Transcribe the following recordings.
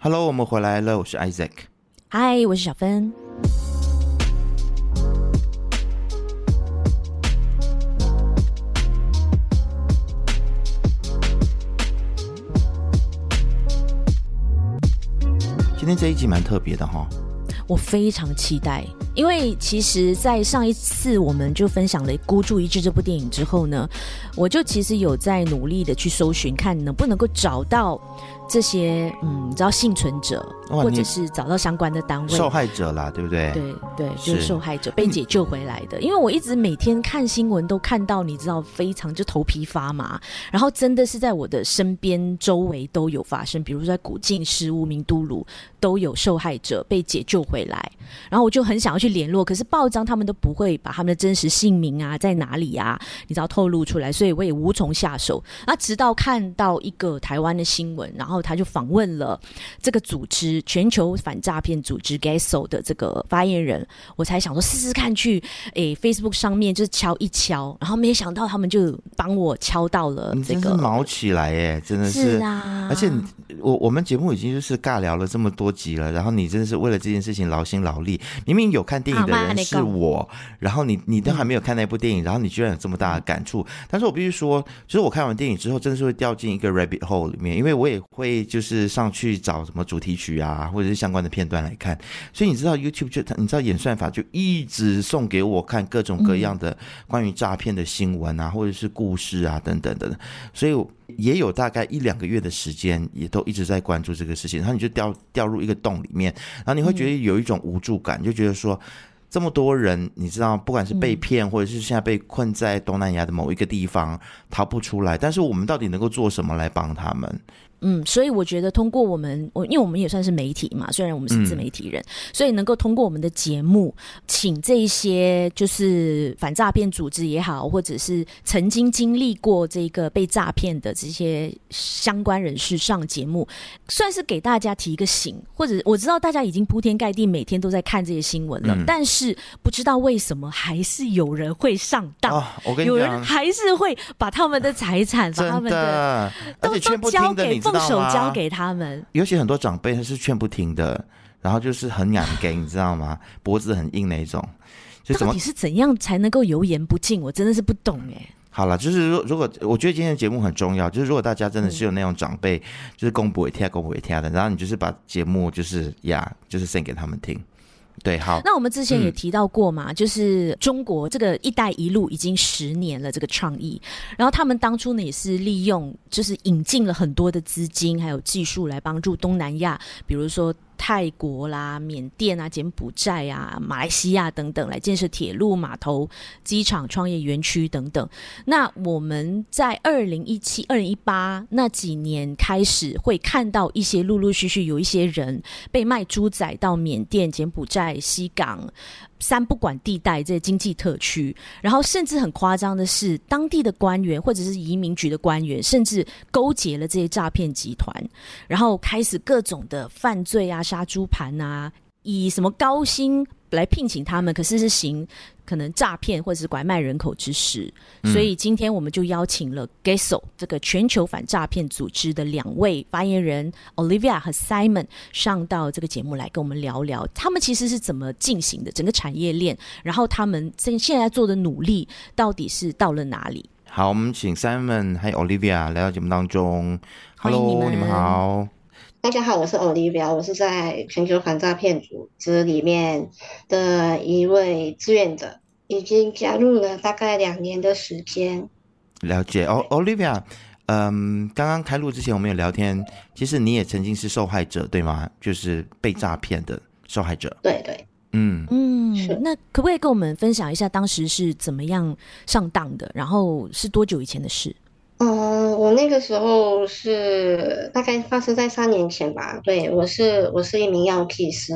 Hello，我们回来了，我是 Isaac。Hi，我是小芬。今天这一集蛮特别的哈，我非常期待。因为其实，在上一次我们就分享了《孤注一掷》这部电影之后呢，我就其实有在努力的去搜寻，看能不能够找到。这些嗯，你知道幸存者，或者是找到相关的单位，受害者啦，对不对？对对，就是受害者被解救回来的。因为我一直每天看新闻，都看到你知道非常就头皮发麻，然后真的是在我的身边周围都有发生，比如说在古晋、十五名都鲁都有受害者被解救回来，然后我就很想要去联络，可是报章他们都不会把他们的真实姓名啊在哪里啊，你知道透露出来，所以我也无从下手。那直到看到一个台湾的新闻，然后。他就访问了这个组织全球反诈骗组织 GASO 的这个发言人，我才想说试试看去诶 Facebook 上面就是敲一敲，然后没想到他们就帮我敲到了这个，毛起来耶，真的是，是啊，而且我我们节目已经就是尬聊了这么多集了，然后你真的是为了这件事情劳心劳力，明明有看电影的人是我，然后你你都还没有看那部电影，然后你居然有这么大的感触，但是我必须说，就是我看完电影之后，真的是会掉进一个 rabbit hole 里面，因为我也会。就是上去找什么主题曲啊，或者是相关的片段来看，所以你知道 YouTube 就你知道演算法就一直送给我看各种各样的关于诈骗的新闻啊，或者是故事啊等等等等，所以也有大概一两个月的时间，也都一直在关注这个事情。然后你就掉掉入一个洞里面，然后你会觉得有一种无助感，就觉得说这么多人，你知道，不管是被骗，或者是现在被困在东南亚的某一个地方逃不出来，但是我们到底能够做什么来帮他们？嗯，所以我觉得通过我们，我因为我们也算是媒体嘛，虽然我们是自媒体人，嗯、所以能够通过我们的节目，请这一些就是反诈骗组织也好，或者是曾经经历过这个被诈骗的这些相关人士上节目，算是给大家提一个醒，或者我知道大家已经铺天盖地每天都在看这些新闻了，嗯、但是不知道为什么还是有人会上当，哦、我跟你讲，有人还是会把他们的财产、把他们的都都交给。放手交给他们，尤其很多长辈他是劝不听的，然后就是很敢给，你知道吗？脖子很硬那一种。到底是怎样才能够油盐不进？我真的是不懂哎。好了，就是如如果我觉得今天的节目很重要，就是如果大家真的是有那种长辈，嗯、就是公不为天，公不为天的，然后你就是把节目就是呀，就是 send 给他们听。对，好。那我们之前也提到过嘛，嗯、就是中国这个“一带一路”已经十年了，这个倡议。然后他们当初呢也是利用，就是引进了很多的资金还有技术来帮助东南亚，比如说。泰国啦、缅甸啊、柬埔寨啊、马来西亚等等，来建设铁路、码头、机场、创业园区等等。那我们在二零一七、二零一八那几年开始，会看到一些陆陆续续有一些人被卖猪仔到缅甸、柬埔寨、西港。三不管地带这些经济特区，然后甚至很夸张的是，当地的官员或者是移民局的官员，甚至勾结了这些诈骗集团，然后开始各种的犯罪啊、杀猪盘啊，以什么高薪来聘请他们，可是是行。可能诈骗或者是拐卖人口之事，所以今天我们就邀请了 GESO 这个全球反诈骗组织的两位发言人 Olivia 和 Simon 上到这个节目来跟我们聊聊，他们其实是怎么进行的整个产业链，然后他们现现在做的努力到底是到了哪里？好，我们请 Simon 还有 Olivia 来到节目当中。Hello，你们，你们好。大家好，我是 Olivia，我是在全球反诈骗组织里面的一位志愿者，已经加入了大概两年的时间。了解哦，Olivia，嗯，刚刚开录之前我们有聊天，其实你也曾经是受害者，对吗？就是被诈骗的受害者。对对，嗯嗯，那可不可以跟我们分享一下当时是怎么样上当的？然后是多久以前的事？嗯，我那个时候是大概发生在三年前吧。对，我是我是一名药剂师，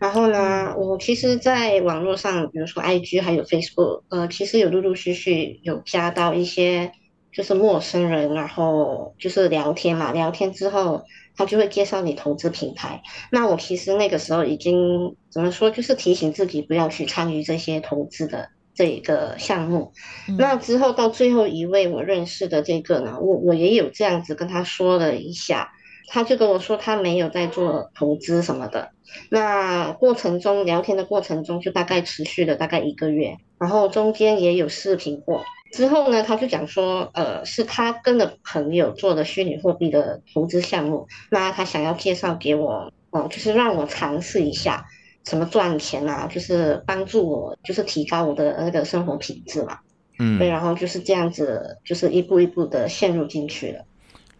然后呢，我其实，在网络上，比如说 IG 还有 Facebook，呃，其实有陆陆续续有加到一些就是陌生人，然后就是聊天嘛，聊天之后他就会介绍你投资平台。那我其实那个时候已经怎么说，就是提醒自己不要去参与这些投资的。这个项目，那之后到最后一位我认识的这个呢，我我也有这样子跟他说了一下，他就跟我说他没有在做投资什么的。那过程中聊天的过程中就大概持续了大概一个月，然后中间也有视频过。之后呢，他就讲说，呃，是他跟了朋友做的虚拟货币的投资项目，那他想要介绍给我，哦、呃，就是让我尝试一下什么赚钱啊，就是帮助我，就是提高我的那个生活品质嘛。嗯，对，然后就是这样子，就是一步一步的陷入进去了。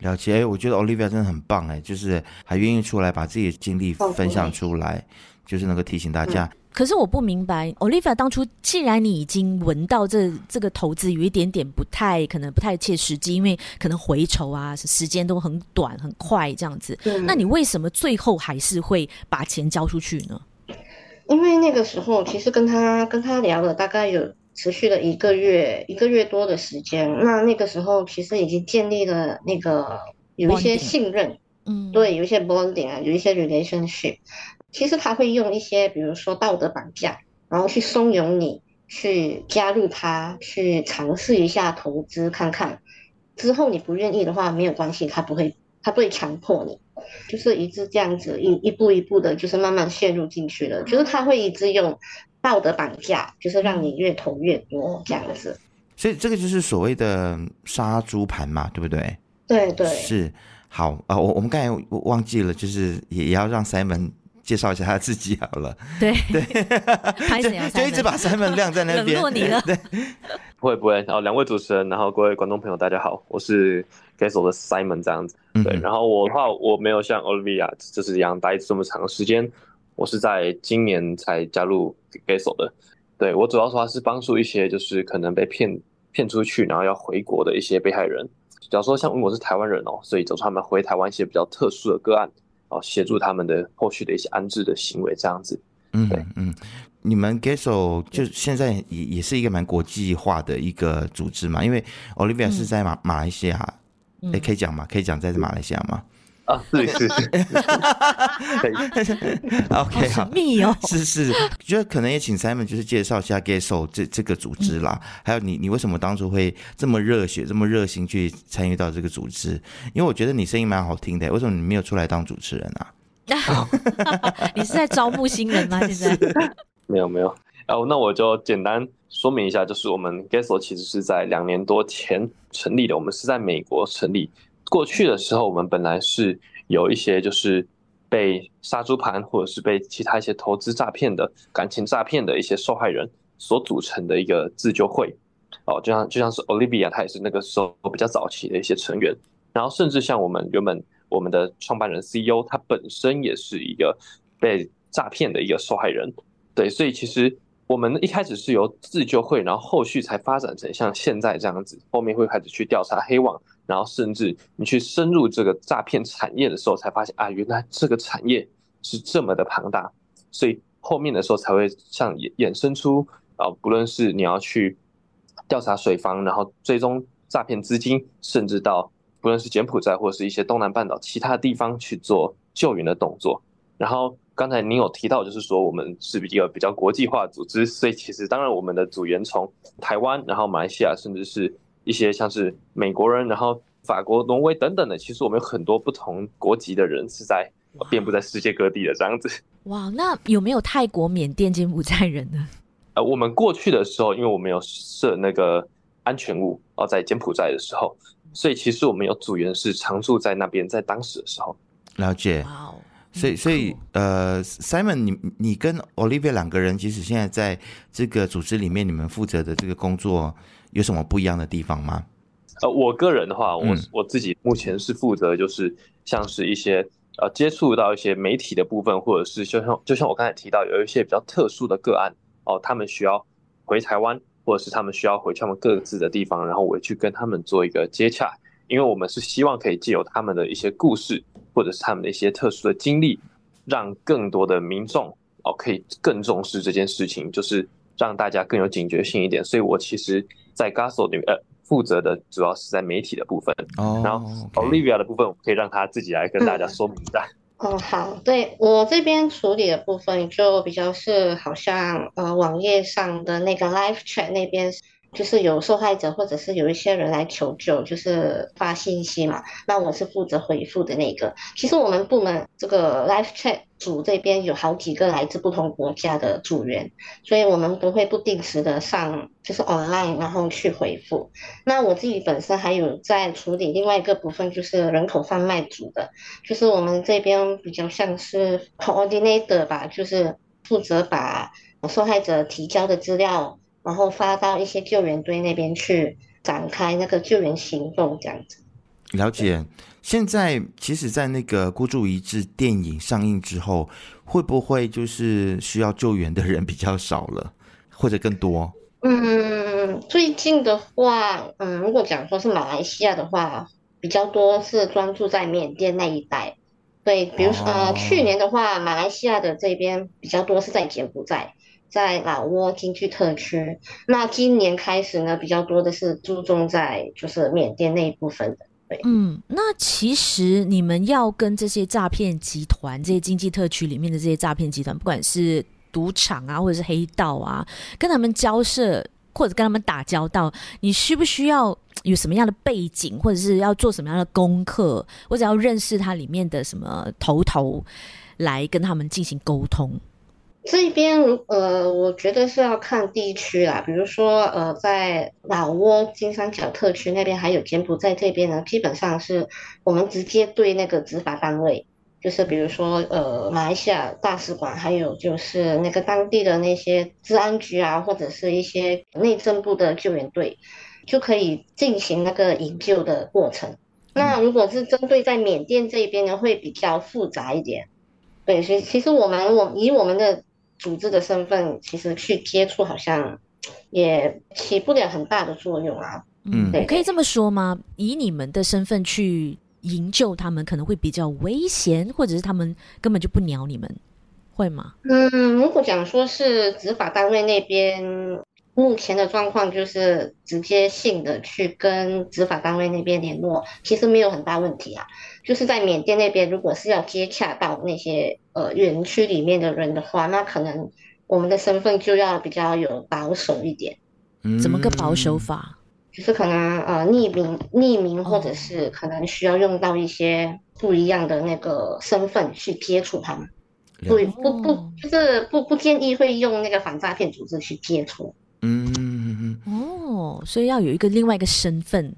了解，我觉得 Olivia 真的很棒哎，就是还愿意出来把自己的经历分享出来，哦、就是能够提醒大家。嗯可是我不明白，Olivia 当初既然你已经闻到这这个投资有一点点不太可能不太切实际，因为可能回酬啊时间都很短很快这样子，嗯，那你为什么最后还是会把钱交出去呢？因为那个时候其实跟他跟他聊了大概有持续了一个月一个月多的时间，那那个时候其实已经建立了那个有一些信任，嗯，对，有一些 bonding 啊，有一些 relationship。其实他会用一些，比如说道德绑架，然后去怂恿你去加入他，去尝试一下投资看看。之后你不愿意的话，没有关系，他不会，他不会强迫你，就是一直这样子一一步一步的，就是慢慢陷入进去了。就是他会一直用道德绑架，就是让你越投越多这样子。所以这个就是所谓的杀猪盘嘛，对不对？对对。是。好啊，我、呃、我们刚才忘记了，就是也也要让 Simon。介绍一下他自己好了。对对，就就一直把 Simon 晾在那边。冷落你了。对，不会不会。然后两位主持人，然后各位观众朋友，大家好，我是 Gesso 的 Simon 这样子。对，然后我的话，我没有像 Olivia 就是一样待这么长的时间，我是在今年才加入 Gesso 的。对，我主要的话是帮助一些就是可能被骗骗出去，然后要回国的一些被害人。假如说像我是台湾人哦，所以走出他们回台湾一些比较特殊的个案。哦，协助他们的后续的一些安置的行为，这样子。嗯，对，嗯，你们 Gesso 就现在也也是一个蛮国际化的一个组织嘛，因为 Olivia 是在马马来西亚，哎、可以讲吗？可以讲在马来西亚吗？啊，是是 是，OK，好密哦，是是，觉得可能也请 Simon 就是介绍一下 Gesso 这这个组织啦，嗯、还有你你为什么当初会这么热血、这么热心去参与到这个组织？因为我觉得你声音蛮好听的，为什么你没有出来当主持人啊？你是在招募新人吗？现在没有 没有，哦，那我就简单说明一下，就是我们 Gesso 其实是在两年多前成立的，我们是在美国成立。过去的时候，我们本来是有一些就是被杀猪盘，或者是被其他一些投资诈骗的感情诈骗的一些受害人所组成的一个自救会。哦，就像就像是 Olivia，她也是那个时候比较早期的一些成员。然后甚至像我们原本我们的创办人 CEO，他本身也是一个被诈骗的一个受害人。对，所以其实我们一开始是由自救会，然后后续才发展成像现在这样子，后面会开始去调查黑网。然后甚至你去深入这个诈骗产业的时候，才发现啊，原来这个产业是这么的庞大，所以后面的时候才会像衍衍生出啊，不论是你要去调查水房，然后追踪诈骗资金，甚至到不论是柬埔寨或是一些东南半岛其他地方去做救援的动作。然后刚才您有提到，就是说我们是一个比较国际化的组织，所以其实当然我们的组员从台湾，然后马来西亚，甚至是。一些像是美国人，然后法国、挪威等等的，其实我们有很多不同国籍的人是在遍布在世界各地的这样子。哇，那有没有泰国、缅甸、柬埔寨人呢？呃，我们过去的时候，因为我们有设那个安全屋哦，在柬埔寨的时候，所以其实我们有组员是常住在那边，在当时的时候。了解。哇哦。所以，所以，呃，Simon，你你跟 Olivia 两个人，其实现在在这个组织里面，你们负责的这个工作。有什么不一样的地方吗？呃，我个人的话，我我自己目前是负责，就是像是一些呃接触到一些媒体的部分，或者是就像就像我刚才提到，有一些比较特殊的个案哦，他们需要回台湾，或者是他们需要回去他们各自的地方，然后我去跟他们做一个接洽，因为我们是希望可以借由他们的一些故事，或者是他们的一些特殊的经历，让更多的民众哦可以更重视这件事情，就是让大家更有警觉性一点。所以我其实。在 Gesso 里面，呃，负责的主要是在媒体的部分，oh, 然后 Olivia 的部分，我可以让她自己来跟大家说明一下。哦、嗯，好，对我这边处理的部分就比较是好像呃网页上的那个 Live Chat 那边就是有受害者或者是有一些人来求救，就是发信息嘛，那我是负责回复的那个。其实我们部门这个 live chat 组这边有好几个来自不同国家的组员，所以我们都会不定时的上就是 online，然后去回复。那我自己本身还有在处理另外一个部分，就是人口贩卖组的，就是我们这边比较像是 coordinator 吧，就是负责把受害者提交的资料。然后发到一些救援队那边去展开那个救援行动，这样子。了解。现在其实，在那个孤注一掷电影上映之后，会不会就是需要救援的人比较少了，或者更多？嗯，最近的话，嗯，如果讲说是马来西亚的话，比较多是专注在缅甸那一带。对，比如说，哦，呃，去年的话，马来西亚的这边比较多是在柬埔寨。在老挝经济特区，那今年开始呢，比较多的是注重在就是缅甸那一部分的。对，嗯，那其实你们要跟这些诈骗集团、这些经济特区里面的这些诈骗集团，不管是赌场啊，或者是黑道啊，跟他们交涉或者跟他们打交道，你需不需要有什么样的背景，或者是要做什么样的功课，或者要认识它里面的什么头头来跟他们进行沟通？这边如呃，我觉得是要看地区啦。比如说呃，在老挝金三角特区那边，还有柬埔寨这边呢，基本上是我们直接对那个执法单位，就是比如说呃，马来西亚大使馆，还有就是那个当地的那些治安局啊，或者是一些内政部的救援队，就可以进行那个营救的过程。那如果是针对在缅甸这边呢，会比较复杂一点。对，所以其实我们我以我们的。组织的身份其实去接触好像也起不了很大的作用啊。嗯，我可以这么说吗？以你们的身份去营救他们，可能会比较危险，或者是他们根本就不鸟你们，会吗？嗯，如果讲说是执法单位那边目前的状况，就是直接性的去跟执法单位那边联络，其实没有很大问题啊。就是在缅甸那边，如果是要接洽到那些呃园区里面的人的话，那可能我们的身份就要比较有保守一点。嗯，怎么个保守法？就是可能呃匿名、匿名，或者是可能需要用到一些不一样的那个身份去接触他们。对，不不，就是不不建议会用那个反诈骗组织去接触。嗯，哦，所以要有一个另外一个身份。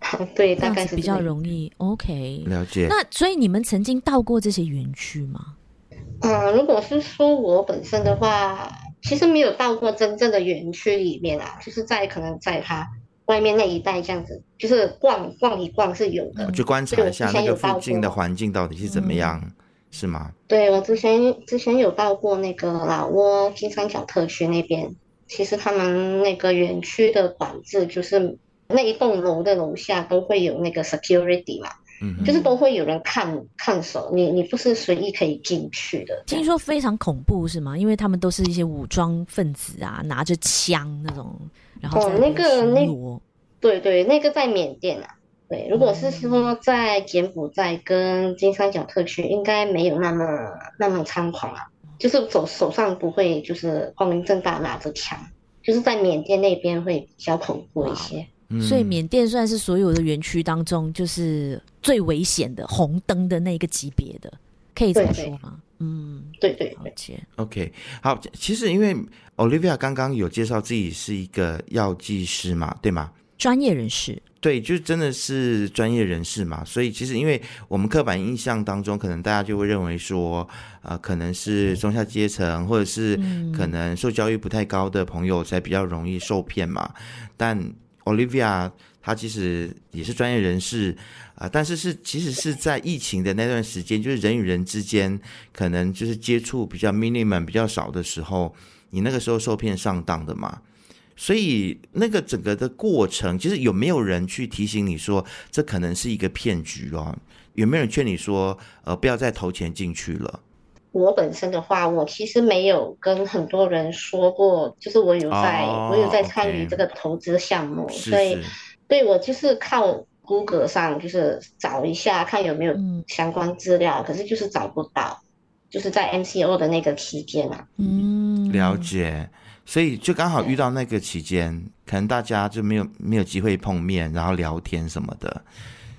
对，大概是比较容易。OK，了解。那所以你们曾经到过这些园区吗？嗯、呃，如果是说我本身的话，其实没有到过真正的园区里面啊，就是在可能在它外面那一带这样子，就是逛逛一逛是有的。我去观察一下那个附近的环境到底是怎么样，嗯、是吗？对，我之前之前有到过那个老挝金三角特区那边，其实他们那个园区的管制就是。那一栋楼的楼下都会有那个 security 嘛，嗯，就是都会有人看看守你，你不是随意可以进去的。听说非常恐怖是吗？因为他们都是一些武装分子啊，拿着枪那种，然后哦，那个那对对，那个在缅甸啊，对，如果是说在柬埔寨跟金三角特区，应该没有那么那么猖狂啊，就是手手上不会就是光明正大拿着枪，就是在缅甸那边会比较恐怖一些。所以缅甸算是所有的园区当中，就是最危险的红灯的那个级别的，可以这么说吗？对对嗯，对对，了解。OK，好，其实因为 Olivia 刚刚有介绍自己是一个药剂师嘛，对吗？专业人士，对，就真的是专业人士嘛。所以其实因为我们刻板印象当中，可能大家就会认为说，呃，可能是中下阶层，或者是可能受教育不太高的朋友才比较容易受骗嘛，但 Olivia，她其实也是专业人士啊、呃，但是是其实是在疫情的那段时间，就是人与人之间可能就是接触比较 minimum 比较少的时候，你那个时候受骗上当的嘛。所以那个整个的过程，其实有没有人去提醒你说这可能是一个骗局哦？有没有人劝你说呃不要再投钱进去了？我本身的话，我其实没有跟很多人说过，就是我有在，oh, 我有在参与这个投资项目，okay. 所以，对我就是靠 Google 上就是找一下看有没有相关资料，嗯，可是就是找不到，就是在 MCO 的那个期间啊。嗯，了解。所以就刚好遇到那个期间，可能大家就没有没有机会碰面，然后聊天什么的。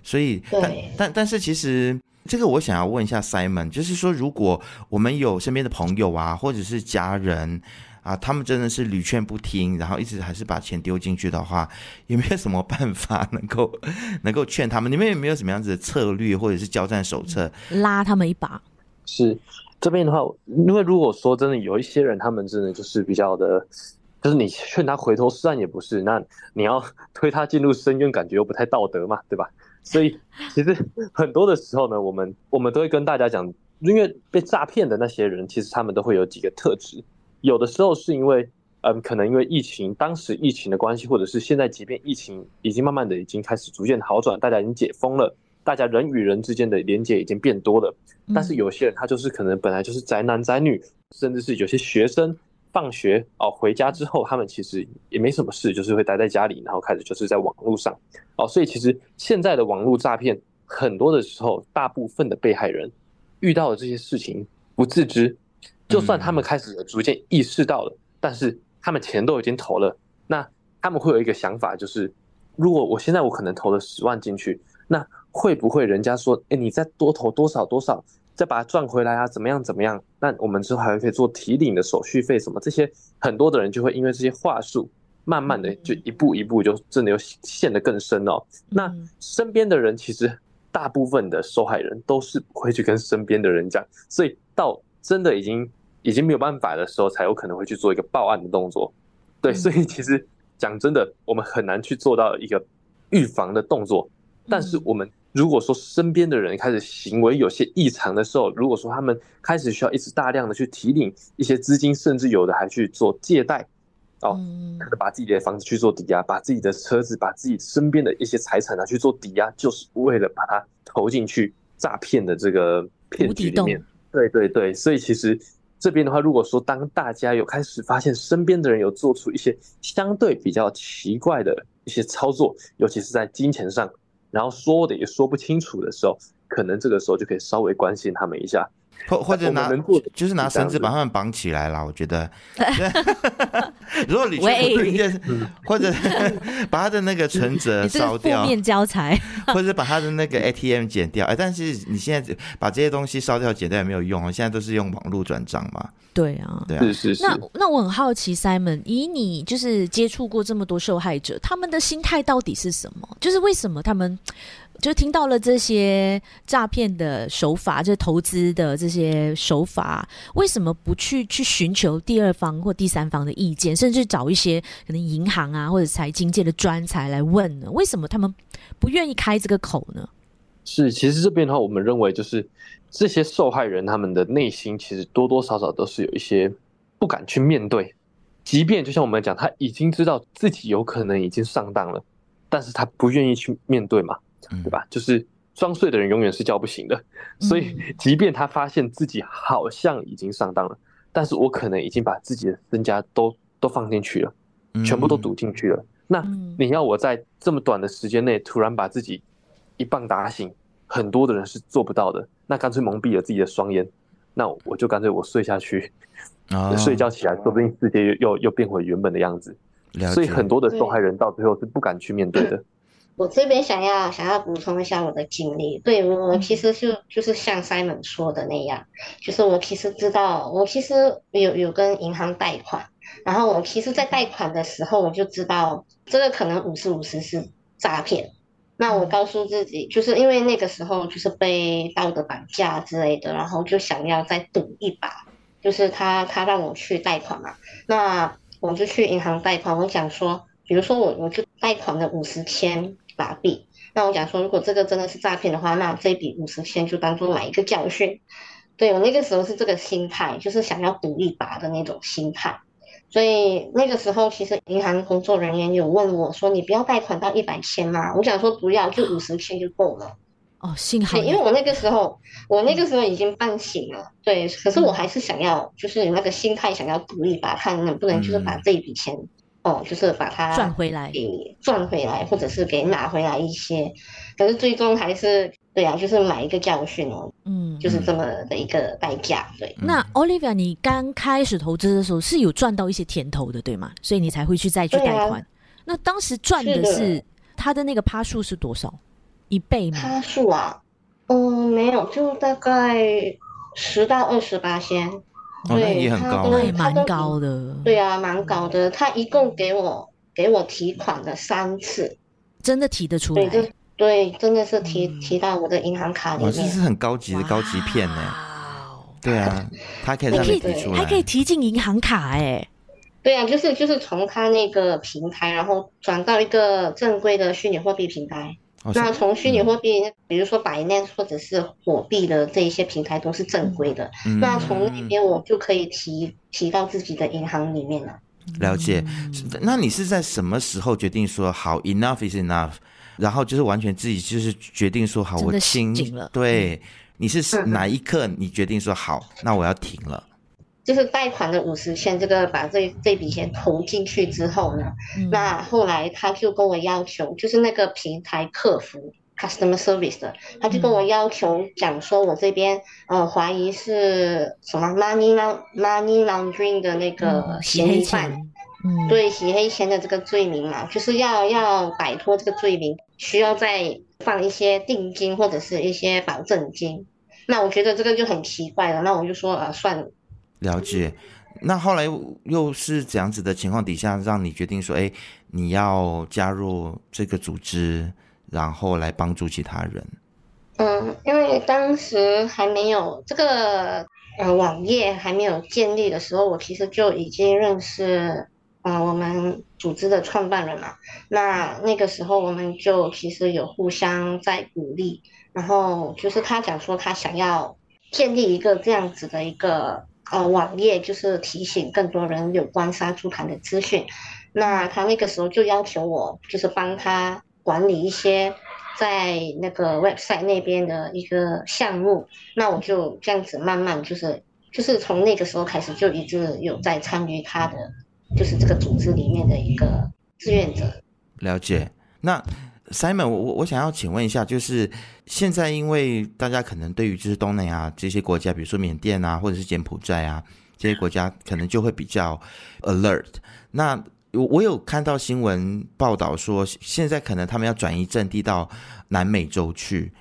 所以，但但但是其实这个我想要问一下 Simon，就是说，如果我们有身边的朋友啊，或者是家人啊，他们真的是屡劝不听，然后一直还是把钱丢进去的话，有没有什么办法能够 能够劝他们？你们有没有什么样子的策略，或者是交战手册，拉他们一把？是。这边的话，因为如果说真的有一些人，他们真的就是比较的，就是你劝他回头是岸也不是，那你要推他进入深渊，感觉又不太道德嘛，对吧？所以其实很多的时候呢，我们我们都会跟大家讲，因为被诈骗的那些人，其实他们都会有几个特质，有的时候是因为，嗯，可能因为疫情，当时疫情的关系，或者是现在即便疫情已经慢慢的已经开始逐渐好转，大家已经解封了。大家人与人之间的连接已经变多了，但是有些人他就是可能本来就是宅男宅女，甚至是有些学生放学哦回家之后，他们其实也没什么事，就是会待在家里，然后开始就是在网络上。哦，所以其实现在的网络诈骗很多的时候，大部分的被害人遇到的这些事情不自知，就算他们开始逐渐意识到了，但是他们钱都已经投了，那他们会有一个想法，就是如果我现在我可能投了十万进去，那会不会人家说，哎，你再多投多少多少，再把它赚回来啊？怎么样怎么样？那我们之后还可以做提领的手续费什么？这些很多的人就会因为这些话术，慢慢的就一步一步就真的又陷得更深哦。那身边的人其实大部分的受害人都是不会去跟身边的人讲，所以到真的已经已经没有办法的时候，才有可能会去做一个报案的动作。对，所以其实讲真的，我们很难去做到一个预防的动作，但是我们。如果说身边的人开始行为有些异常的时候，如果说他们开始需要一直大量的去提领一些资金，甚至有的还去做借贷，哦，可能把自己的房子去做抵押，把自己的车子，把自己身边的一些财产拿去做抵押，就是为了把它投进去诈骗的这个骗局里面。对对对，所以其实这边的话，如果说当大家有开始发现身边的人有做出一些相对比较奇怪的一些操作，尤其是在金钱上。然后说的也说不清楚的时候，可能这个时候就可以稍微关心他们一下，或或者拿就是拿绳子把他们绑起来了。我觉得，如果 你去 或者把他的那个存折烧掉，负面教材，或者把他的那个 ATM 剪掉。哎，但是你现在把这些东西烧掉、剪掉也没有用，现在都是用网络转账嘛。对啊，对啊，是是是。那那我很好奇，Simon，以你就是接触过这么多受害者，他们的心态到底是什么？就是为什么他们就听到了这些诈骗的手法，就是投资的这些手法，为什么不去去寻求第二方或第三方的意见，甚至找一些可能银行啊或者财经界的专才来问呢？为什么他们不愿意开这个口呢？是，其实这边的话，我们认为就是。这些受害人他们的内心其实多多少少都是有一些不敢去面对，即便就像我们讲，他已经知道自己有可能已经上当了，但是他不愿意去面对嘛，对吧？就是装睡的人永远是叫不醒的，所以 即便他发现自己好像已经上当了，但是我可能已经把自己的身家都都放进去了，全部都赌进去了，那你要我在这么短的时间内突然把自己一棒打醒？很多的人是做不到的，那干脆蒙蔽了自己的双眼，那我就干脆我睡下去，哦、睡觉起来，说不定世界又又又变回原本的样子。所以很多的受害人到最后是不敢去面对的。我这边想要想要补充一下我的经历，对，我其实是就是像 Simon 说的那样，就是我其实知道，我其实有有跟银行贷款，然后我其实，在贷款的时候我就知道这个可能五十五十是诈骗。那我告诉自己，就是因为那个时候就是被道德绑架之类的，然后就想要再赌一把。就是他他让我去贷款嘛，那我就去银行贷款。我想说，比如说我我就贷款了五十千马币，那我讲说，如果这个真的是诈骗的话，那这笔五十千就当做买一个教训。对，我那个时候是这个心态，就是想要赌一把的那种心态。所以那个时候，其实银行工作人员有问我说：“你不要贷款到一百千吗？”我想说不要，就五十千就够了。哦，幸好。因为我那个时候，我那个时候已经半醒了，对。可是我还是想要，就是有那个心态，想要赌一把，看能不能就是把这一笔钱哦，就是把它赚回来，给赚回来，或者是给拿回来一些，可是最终还是对啊，就是买一个教训哦，嗯，就是这么的一个代价。对，那 Olivia，你刚开始投资的时候是有赚到一些甜头的，对吗？所以你才会去再去贷款。啊、那当时赚的是它的那个趴数是多少？一倍吗？趴数啊，嗯，没有，就大概十到二十八仙。哦，那也很高，那也蛮高的。对啊，蛮高的。他一共给我给我提款了三次，真的提得出来。对，对，真的是提提到我的银行卡里面。这是很高级的高级片呢。对啊，他可以让你提出来，还可以提进银行卡哎。对啊，就是就是从他那个平台，然后转到一个正规的虚拟货币平台。那从虚拟货币，比如说 Binance 或者是火币的这一些平台都是正规的，嗯、那从那边我就可以提提到自己的银行里面了。了解，那你是在什么时候决定说好 enough is enough，然后就是完全自己就是决定说好我停了？对，你是哪一刻你决定说好，那我要停了？就是贷款的五十千，这个把这这笔钱投进去之后呢，嗯、那后来他就跟我要求，就是那个平台客服 customer service 的，他就跟我要求讲说，我这边呃怀疑是什么 money money laundering 的那个嫌疑犯，嗯，对，洗黑钱的这个罪名嘛，就是要要摆脱这个罪名，需要再放一些定金或者是一些保证金。那我觉得这个就很奇怪了，那我就说呃算了。解，那后来又是怎样子的情况底下，让你决定说，哎，你要加入这个组织，然后来帮助其他人？嗯，因为当时还没有这个呃网页还没有建立的时候，我其实就已经认识啊、我们组织的创办人嘛。那那个时候我们就其实有互相在鼓励，然后就是他讲说他想要建立一个这样子的一个。呃，网页就是提醒更多人有关杀猪盘的资讯。那他那个时候就要求我，就是帮他管理一些在那个 website 那边的一个项目。那我就这样子慢慢就是就是从那个时候开始就一直有在参与他的就是这个组织里面的一个志愿者。了解。那。Simon，我我我想要请问一下，就是现在因为大家可能对于就是东南亚这些国家，比如说缅甸啊，或者是柬埔寨啊这些国家，可能就会比较 alert。那我我有看到新闻报道说，现在可能他们要转移阵地到南美洲去。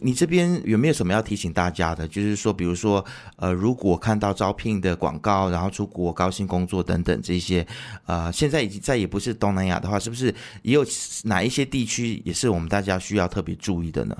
你这边有没有什么要提醒大家的？就是说，比如说，呃，如果看到招聘的广告，然后出国高薪工作等等这些，呃，现在已经再也不是东南亚的话，是不是也有哪一些地区也是我们大家需要特别注意的呢？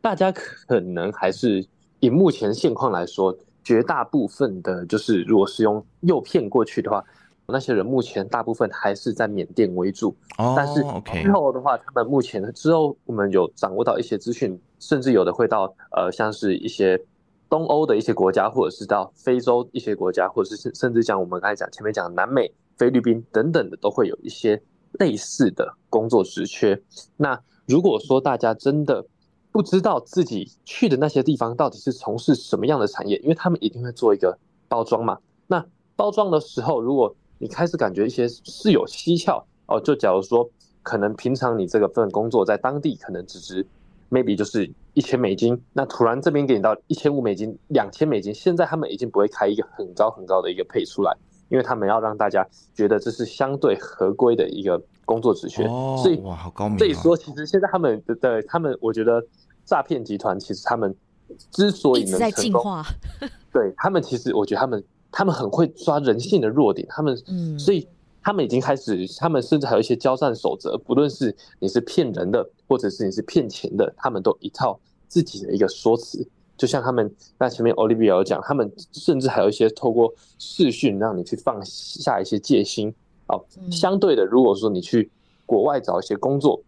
大家可能还是以目前现况来说，绝大部分的，就是如果是用诱骗过去的话。那些人目前大部分还是在缅甸为主，oh, okay. 但是之后的话，他们目前之后我们有掌握到一些资讯，甚至有的会到呃，像是一些东欧的一些国家，或者是到非洲一些国家，或者是甚至讲我们刚才讲前面讲南美、菲律宾等等的，都会有一些类似的工作职缺。那如果说大家真的不知道自己去的那些地方到底是从事什么样的产业，因为他们一定会做一个包装嘛。那包装的时候，如果你开始感觉一些是有蹊跷哦，就假如说，可能平常你这个份工作在当地可能只值 maybe 就是一千美金，那突然这边给你到一千五美金、两千美金，现在他们已经不会开一个很高很高的一个配出来，因为他们要让大家觉得这是相对合规的一个工作职缺，哦、所以哇，好高明、啊。所以说，其实现在他们的他们，我觉得诈骗集团其实他们之所以能成功，一直在进化，对他们其实我觉得他们。他们很会抓人性的弱点，他们，嗯，所以他们已经开始，他们甚至还有一些交战守则，不论是你是骗人的，或者是你是骗钱的，他们都一套自己的一个说辞。就像他们那前面 Olivia 有讲，他们甚至还有一些透过视讯让你去放下一些戒心。哦，相对的，如果说你去国外找一些工作，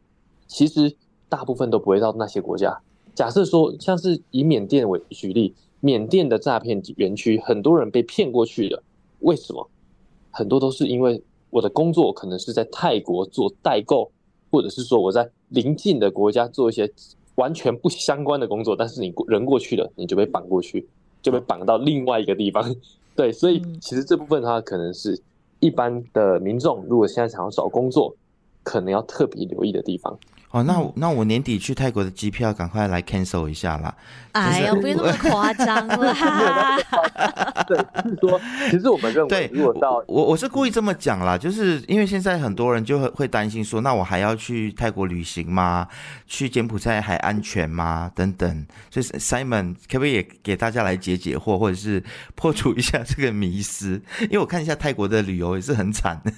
其实大部分都不会到那些国家。假设说，像是以缅甸为举例。缅甸的诈骗园区，很多人被骗过去了。为什么？很多都是因为我的工作可能是在泰国做代购，或者是说我在邻近的国家做一些完全不相关的工作，但是你人过去了，你就被绑过去，就被绑到另外一个地方。对，所以其实这部分的话，可能是一般的民众如果现在想要找工作，可能要特别留意的地方。哦，那我那我年底去泰国的机票赶快来 cancel 一下啦！哎呀，不用那么夸张了哈。对，就是说，其实我们认为，对，如果到我我是故意这么讲啦，就是因为现在很多人就会会担心说，那我还要去泰国旅行吗？去柬埔寨还安全吗？等等。所以 Simon 可不可以也给大家来解解惑，或者是破除一下这个迷思？因为我看一下泰国的旅游也是很惨的。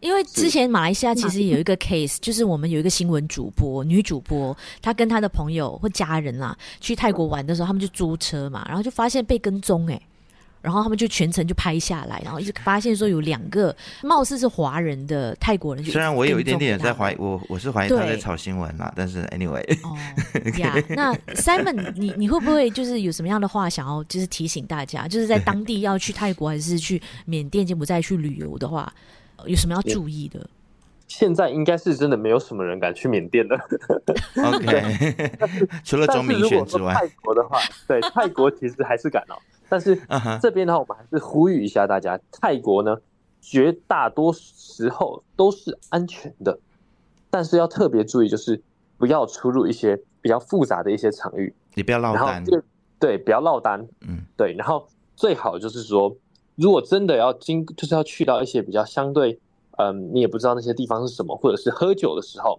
因为之前马来西亚其实有一个 case，就是我们有一个新闻主播，女主播，她跟她的朋友或家人啦，去泰国玩的时候，他们就租车嘛，然后就发现被跟踪哎，然后他们就全程就拍下来，然后一直发现说有两个貌似是华人的泰国人，虽然我有一点点在怀疑，我我是怀疑他在炒新闻啦，但是 anyway，哦呀，那 Simon，你你会不会就是有什么样的话想要就是提醒大家，就是在当地要去泰国还是去缅甸柬埔寨去旅游的话？有什么要注意的？现在应该是真的没有什么人敢去缅甸了。OK，除了钟明轩之外，泰国的话，对泰国其实还是敢哦。但是 这边的话，我们还是呼吁一下大家，泰国呢，绝大多时候都是安全的，但是要特别注意，就是不要出入一些比较复杂的一些场域。你不要落单，对，不要落单。嗯，对，然后最好就是说。如果真的要经，就是要去到一些比较相对，嗯，你也不知道那些地方是什么，或者是喝酒的时候，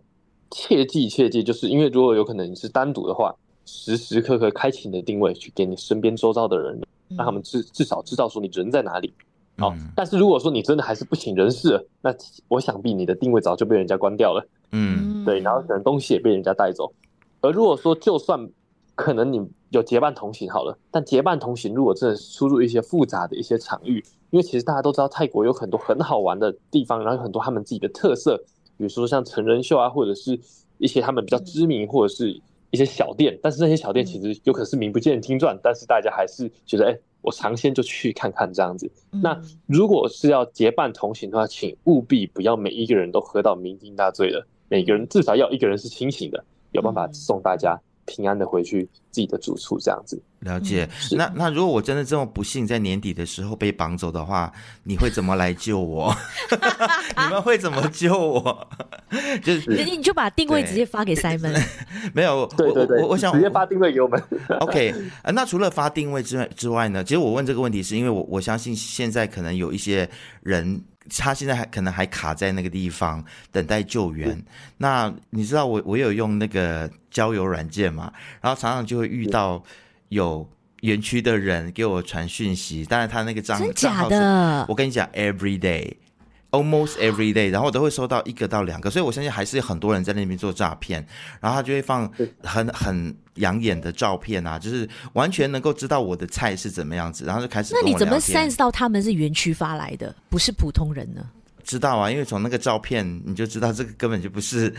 切记切记，就是因为如果有可能你是单独的话，时时刻刻开启你的定位，去给你身边周遭的人，让他们至至少知道说你人在哪里。好，但是如果说你真的还是不省人事，那我想必你的定位早就被人家关掉了。嗯，对，然后可能东西也被人家带走。而如果说就算可能你。有结伴同行好了，但结伴同行如果真的出入一些复杂的一些场域，因为其实大家都知道泰国有很多很好玩的地方，然后有很多他们自己的特色，比如说像成人秀啊，或者是一些他们比较知名或者是一些小店，但是那些小店其实有可能是名不见经传，但是大家还是觉得，哎、欸，我尝鲜就去看看这样子。那如果是要结伴同行的话，请务必不要每一个人都喝到酩酊大醉了，每个人至少要一个人是清醒的，有办法送大家平安的回去自己的住处，这样子。了解。嗯、那那如果我真的这么不幸在年底的时候被绑走的话，你会怎么来救我？你们会怎么救我？就是你你就把定位直接发给 Simon。没有，对对对，我我想直接发定位给我们。OK，那除了发定位之外之外呢？其实我问这个问题是因为我我相信现在可能有一些人。他现在还可能还卡在那个地方等待救援。嗯、那你知道我我有用那个交友软件嘛？然后常常就会遇到有园区的人给我传讯息，但是他那个账真假的，我跟你讲，every day。Almost every day，然后我都会收到一个到两个，所以我相信还是有很多人在那边做诈骗，然后他就会放很很养眼的照片啊，就是完全能够知道我的菜是怎么样子，然后就开始。那你怎么 sense 到他们是园区发来的，不是普通人呢？知道啊，因为从那个照片你就知道这个根本就不是，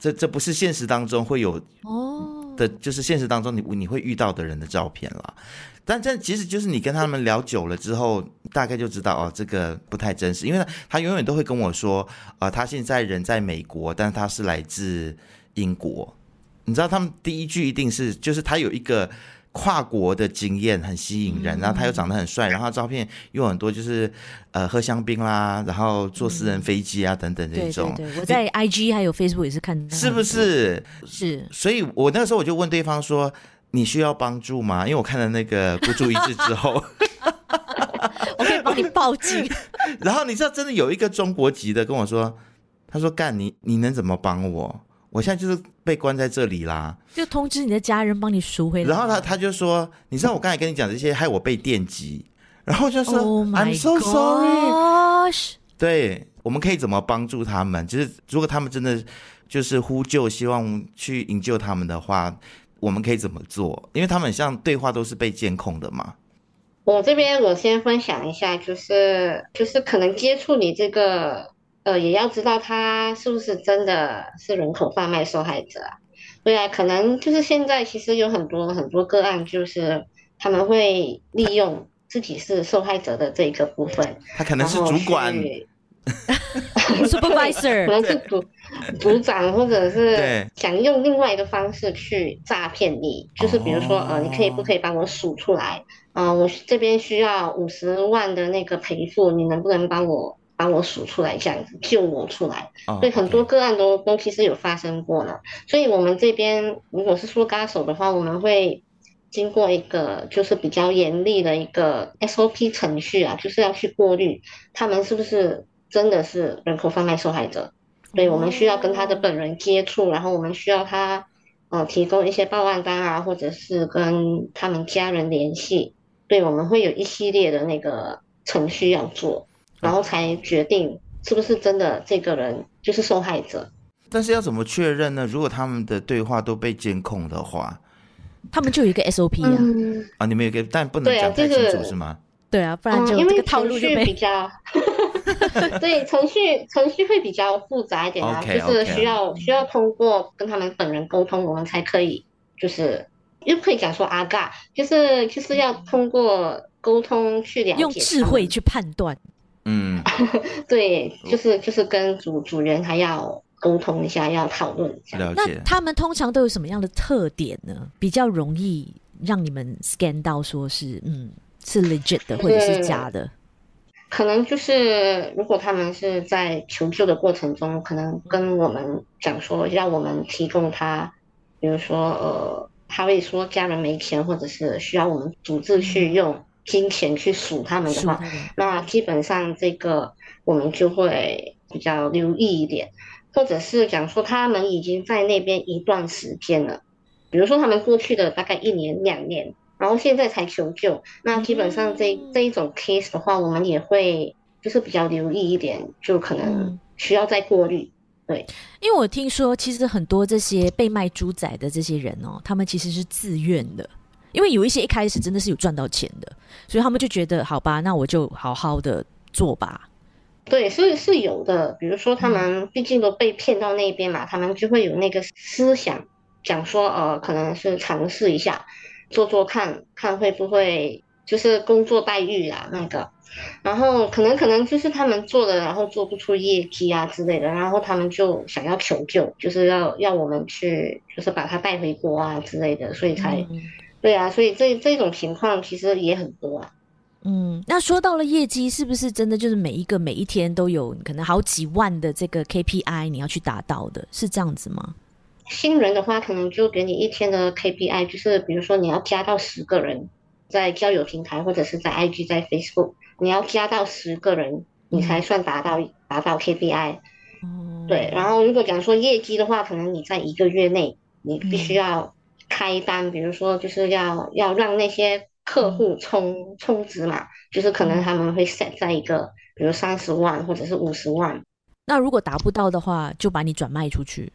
这这不是现实当中会有哦的，就是现实当中你你会遇到的人的照片了。但这其实就是你跟他们聊久了之后，大概就知道哦，这个不太真实，因为他永远都会跟我说，呃，他现在人在美国，但他是来自英国。你知道他们第一句一定是，就是他有一个跨国的经验，很吸引人，然后他又长得很帅，然后照片有很多就是呃喝香槟啦，然后坐私人飞机啊等等这种。对对对，我在 IG 还有 Facebook 也是看到，是不是？是。所以我那个时候我就问对方说。你需要帮助吗？因为我看了那个孤注一掷之后，我可以帮你报警。然后你知道，真的有一个中国籍的跟我说，他说：“干你，你能怎么帮我？我现在就是被关在这里啦。”就通知你的家人帮你赎回来。然后他他就说：“你知道我刚才跟你讲这些，害我被电击。”然后就说、oh：“I'm so sorry。”对，我们可以怎么帮助他们？就是如果他们真的就是呼救，希望去营救他们的话。我们可以怎么做？因为他们像对话都是被监控的嘛。我这边我先分享一下，就是就是可能接触你这个，呃，也要知道他是不是真的是人口贩卖受害者啊。对啊，可能就是现在其实有很多很多个案，就是他们会利用自己是受害者的这一个部分。他可能是主管。Supervisor 可能是组组长，或者是想用另外一个方式去诈骗你，就是比如说，呃，你可以不可以帮我数出来？啊、呃，我这边需要五十万的那个赔付，你能不能帮我帮我数出来，这样子救我出来。对，很多个案都都其实有发生过了。所以我们这边如果是说嘎手的话，我们会经过一个就是比较严厉的一个 SOP 程序啊，就是要去过滤他们是不是真的是人口贩卖受害者。所以，我们需要跟他的本人接触，然后我们需要他呃提供一些报案单啊，或者是跟他们家人联系。对，我们会有一系列的那个程序要做。然后才决定是不是真的这个人就是受害者。但是要怎么确认呢？如果他们的对话都被监控的话，他们就有一个 SOP 啊。嗯、啊，你们有一个，但不能讲太清楚、这个、是吗？对啊，不然就、嗯、因为这个套路就比较，对程序程序会比较复杂一点啊，okay, 就是需要.需要通过跟他们本人沟通，我们才可以就是又可以讲说阿嘎，就是就是要通过沟通去了解，用智慧去判断。嗯，对，就是就是跟主主人还要沟通一下，要讨论一下。那他们通常都有什么样的特点呢？比较容易让你们 scan 到说是嗯是 legit 的，或者是假的？可能就是如果他们是在求救的过程中，可能跟我们讲说要我们提供他，比如说呃，他会说家人没钱，或者是需要我们组织去用。嗯金钱去数他们的话，那基本上这个我们就会比较留意一点，或者是讲说他们已经在那边一段时间了，比如说他们过去的大概一年两年，然后现在才求救，那基本上这这一种 case 的话，我们也会就是比较留意一点，就可能需要再过滤。对，因为我听说其实很多这些被卖猪仔的这些人哦，他们其实是自愿的。因为有一些一开始真的是有赚到钱的，所以他们就觉得好吧，那我就好好的做吧。对，所以是有的。比如说他们毕竟都被骗到那边嘛，嗯、他们就会有那个思想，讲说呃，可能是尝试一下做做看看会不会就是工作待遇啊那个，然后可能可能就是他们做的，然后做不出业绩啊之类的，然后他们就想要求救，就是要要我们去就是把他带回国啊之类的，所以才。嗯对啊，所以这这种情况其实也很多啊。嗯，那说到了业绩，是不是真的就是每一个每一天都有可能好几万的这个 KPI 你要去达到的，是这样子吗？新人的话，可能就给你一天的 KPI，就是比如说你要加到十个人，在交友平台或者是在 IG、在 Facebook，你要加到十个人，你才算达到、嗯、达到 KPI。哦，对。然后如果讲说业绩的话，可能你在一个月内，你必须要。开单，比如说就是要要让那些客户充充值嘛，就是可能他们会 set 在一个，比如三十万或者是五十万。那如果达不到的话，就把你转卖出去，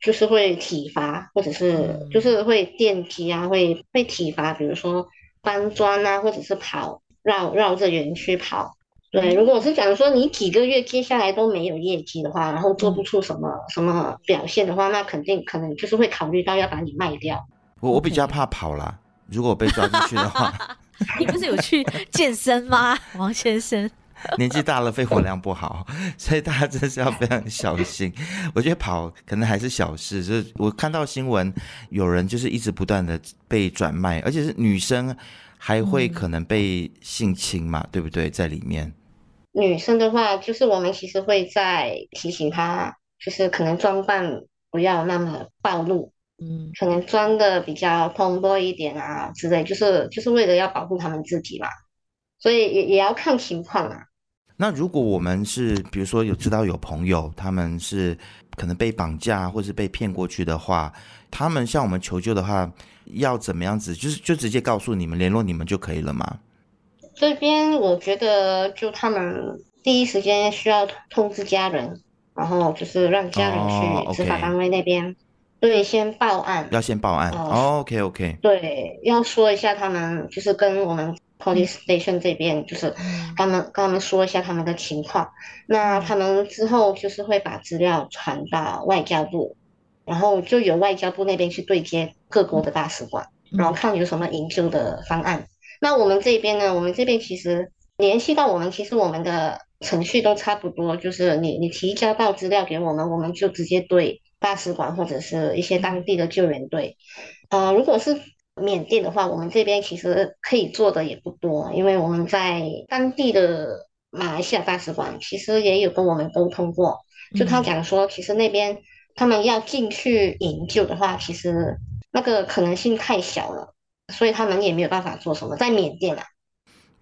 就是会体罚，或者是就是会电击啊，会会体罚，比如说搬砖啊，或者是跑绕绕着园区跑。对，如果是讲说你几个月接下来都没有业绩的话，然后做不出什么什么表现的话，那肯定可能就是会考虑到要把你卖掉。我我比较怕跑啦，如果被抓进去的话。你不是有去健身吗，王先生？年纪大了，肺活量不好，所以大家真的是要非常小心。我觉得跑可能还是小事，就是我看到新闻，有人就是一直不断的被转卖，而且是女生还会可能被性侵嘛，嗯、对不对？在里面，女生的话，就是我们其实会在提醒她，就是可能装扮不要那么暴露。嗯，可能装的比较 tomboy 一点啊之类，就是就是为了要保护他们自己嘛，所以也也要看情况啊。那如果我们是比如说有知道有朋友他们是可能被绑架或是被骗过去的话，他们向我们求救的话，要怎么样子？就是就直接告诉你们联络你们就可以了吗？这边我觉得就他们第一时间需要通知家人，然后就是让家人去执法单位那边。对，先报案，要先报案。哦、呃 oh,，OK OK。对，要说一下他们就是跟我们 police station 这边，就是跟他们跟他们说一下他们的情况。那他们之后就是会把资料传到外交部，然后就由外交部那边去对接各国的大使馆，然后看有什么营救的方案。那我们这边呢？我们这边其实联系到我们，其实我们的程序都差不多，就是你你提交到资料给我们，我们就直接对。大使馆或者是一些当地的救援队，呃，如果是缅甸的话，我们这边其实可以做的也不多，因为我们在当地的马来西亚大使馆其实也有跟我们沟通过，就他讲说，其实那边他们要进去营救的话，其实那个可能性太小了，所以他们也没有办法做什么。在缅甸啊，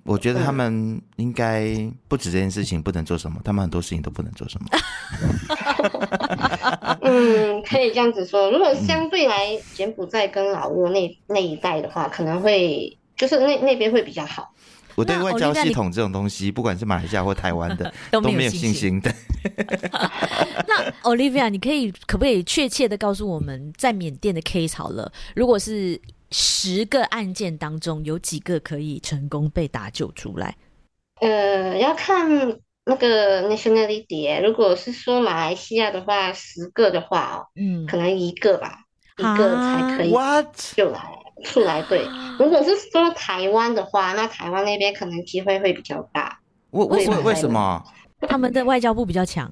我觉得他们应该不止这件事情不能做什么，他们很多事情都不能做什么。嗯，可以这样子说。如果相对来柬埔寨跟老挝那那一带的话，可能会就是那那边会比较好。我对外交系统这种东西，不管是马来西亚或台湾的，都没有信心的。那 Olivia，你可以可不可以确切的告诉我们，在缅甸的 case 好了，如果是十个案件当中，有几个可以成功被打救出来？呃，要看那个 nationality。如果是说马来西亚的话，十个的话哦，嗯，可能一个吧，一个才可以救来。出来对，如果是说台湾的话，那台湾那边可能机会会比较大。为为什么为什么？他们的外交部比较强？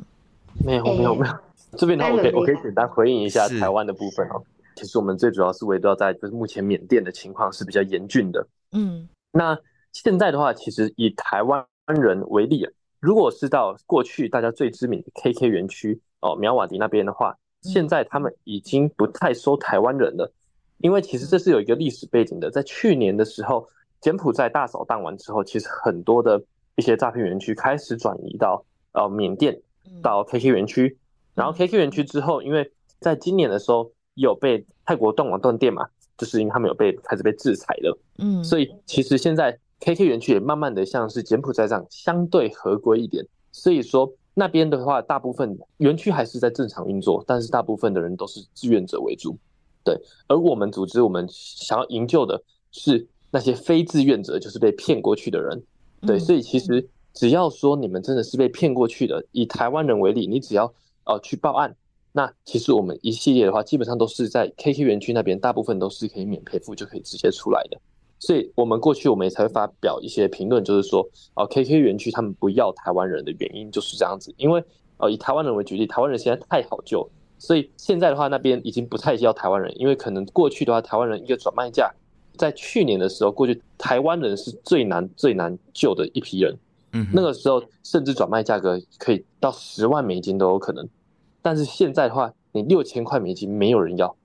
没有没有没有，这边呢我可以我可以简单回应一下台湾的部分哦。其实我们最主要是围绕在就是目前缅甸的情况是比较严峻的。嗯，那现在的话，其实以台湾人为例，如果是到过去大家最知名的 KK 园区哦苗瓦迪那边的话，现在他们已经不太收台湾人了。因为其实这是有一个历史背景的，在去年的时候，柬埔寨大扫荡完之后，其实很多的一些诈骗园区开始转移到呃缅甸，到 KK 园区，然后 KK 园区之后，因为在今年的时候有被泰国断网断电嘛，就是因为他们有被开始被制裁了，嗯，所以其实现在 KK 园区也慢慢的像是柬埔寨这样相对合规一点，所以说那边的话，大部分园区还是在正常运作，但是大部分的人都是志愿者为主。对，而我们组织，我们想要营救的是那些非志愿者，就是被骗过去的人。对，所以其实只要说你们真的是被骗过去的，以台湾人为例，你只要呃去报案，那其实我们一系列的话，基本上都是在 KK 园区那边，大部分都是可以免赔付就可以直接出来的。所以我们过去我们也才会发表一些评论，就是说哦，KK 园区他们不要台湾人的原因就是这样子，因为哦以台湾人为举例，台湾人现在太好救。所以现在的话，那边已经不太需要台湾人，因为可能过去的话，台湾人一个转卖价，在去年的时候，过去台湾人是最难最难救的一批人，嗯，那个时候甚至转卖价格可以到十万美金都有可能，但是现在的话，你六千块美金没有人要，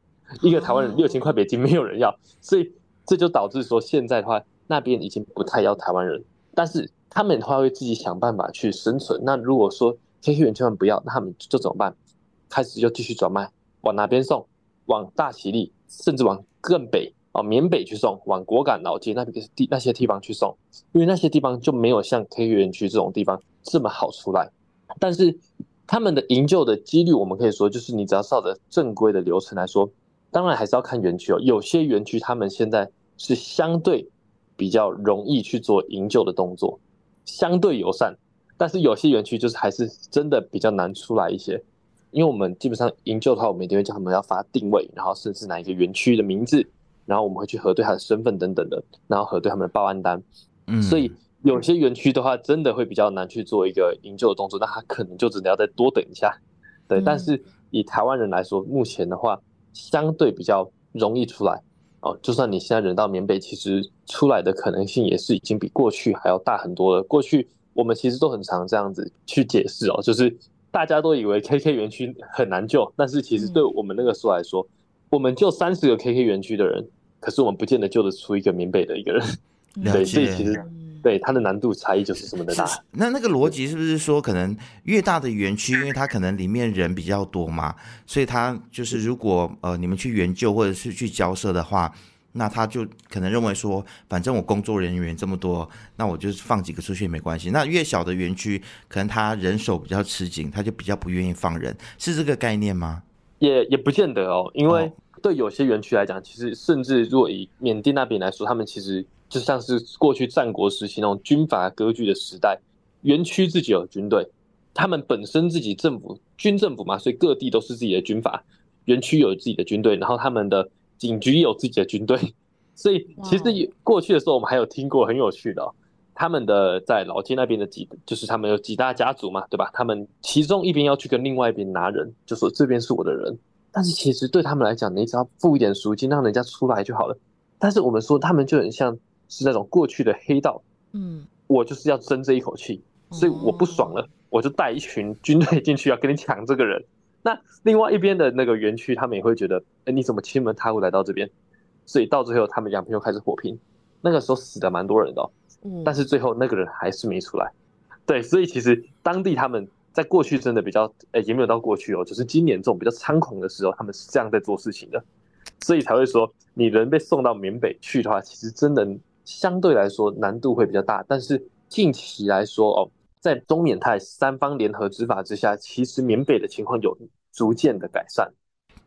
一个台湾人六千块美金没有人要，所以这就导致说现在的话，那边已经不太要台湾人，但是他们的话会自己想办法去生存。那如果说 KK 园区不要，那他们就怎么办？开始就继续转卖，往哪边送？往大其力，甚至往更北啊，缅北去送，往果敢老街那边地那些地方去送，因为那些地方就没有像 KK 园区这种地方这么好出来。但是他们的营救的几率，我们可以说，就是你只要照着正规的流程来说，当然还是要看园区哦。有些园区他们现在是相对比较容易去做营救的动作，相对友善，但是有些园区就是还是真的比较难出来一些。因为我们基本上营救的话，我们一定会叫他们要发定位，然后甚至哪一个园区的名字，然后我们会去核对他的身份等等的，然后核对他们的报案单。嗯，所以有些园区的话，真的会比较难去做一个营救的动作，那他可能就只能要再多等一下。对，但是以台湾人来说，目前的话相对比较容易出来哦。就算你现在人到缅北，其实出来的可能性也是已经比过去还要大很多了。过去我们其实都很常这样子去解释哦，就是。大家都以为 KK 园区很难救，但是其实对我们那个时候来说，嗯、我们救三十个 KK 园区的人，可是我们不见得救得出一个缅北的一个人。对，所以其实对它的难度差异就是这么的大。那那个逻辑是不是说，可能越大的园区，因为它可能里面人比较多嘛，所以它就是如果呃你们去援救或者是去交涉的话。那他就可能认为说，反正我工作人员这么多，那我就放几个出去也没关系。那越小的园区，可能他人手比较吃紧，他就比较不愿意放人，是这个概念吗？也也不见得哦，因为对有些园区来讲，其实甚至如果以缅甸那边来说，他们其实就像是过去战国时期那种军阀割据的时代，园区自己有军队，他们本身自己政府军政府嘛，所以各地都是自己的军阀，园区有自己的军队，然后他们的。警局也有自己的军队，所以其实过去的时候，我们还有听过很有趣的，他们的在老街那边的几，就是他们有几大家族嘛，对吧？他们其中一边要去跟另外一边拿人，就说这边是我的人，但是其实对他们来讲，你只要付一点赎金，让人家出来就好了。但是我们说他们就很像是那种过去的黑道，嗯，我就是要争这一口气，所以我不爽了，我就带一群 军队进去要跟你抢这个人。那另外一边的那个园区，他们也会觉得，哎，你怎么亲门踏户来到这边？所以到最后，他们两边又开始火拼。那个时候死的蛮多人的，哦，但是最后那个人还是没出来。对，所以其实当地他们在过去真的比较，哎，也没有到过去哦，就是今年这种比较猖狂的时候，他们是这样在做事情的，所以才会说，你人被送到缅北去的话，其实真的相对来说难度会比较大。但是近期来说哦。在中缅泰三方联合执法之下，其实缅北的情况有逐渐的改善。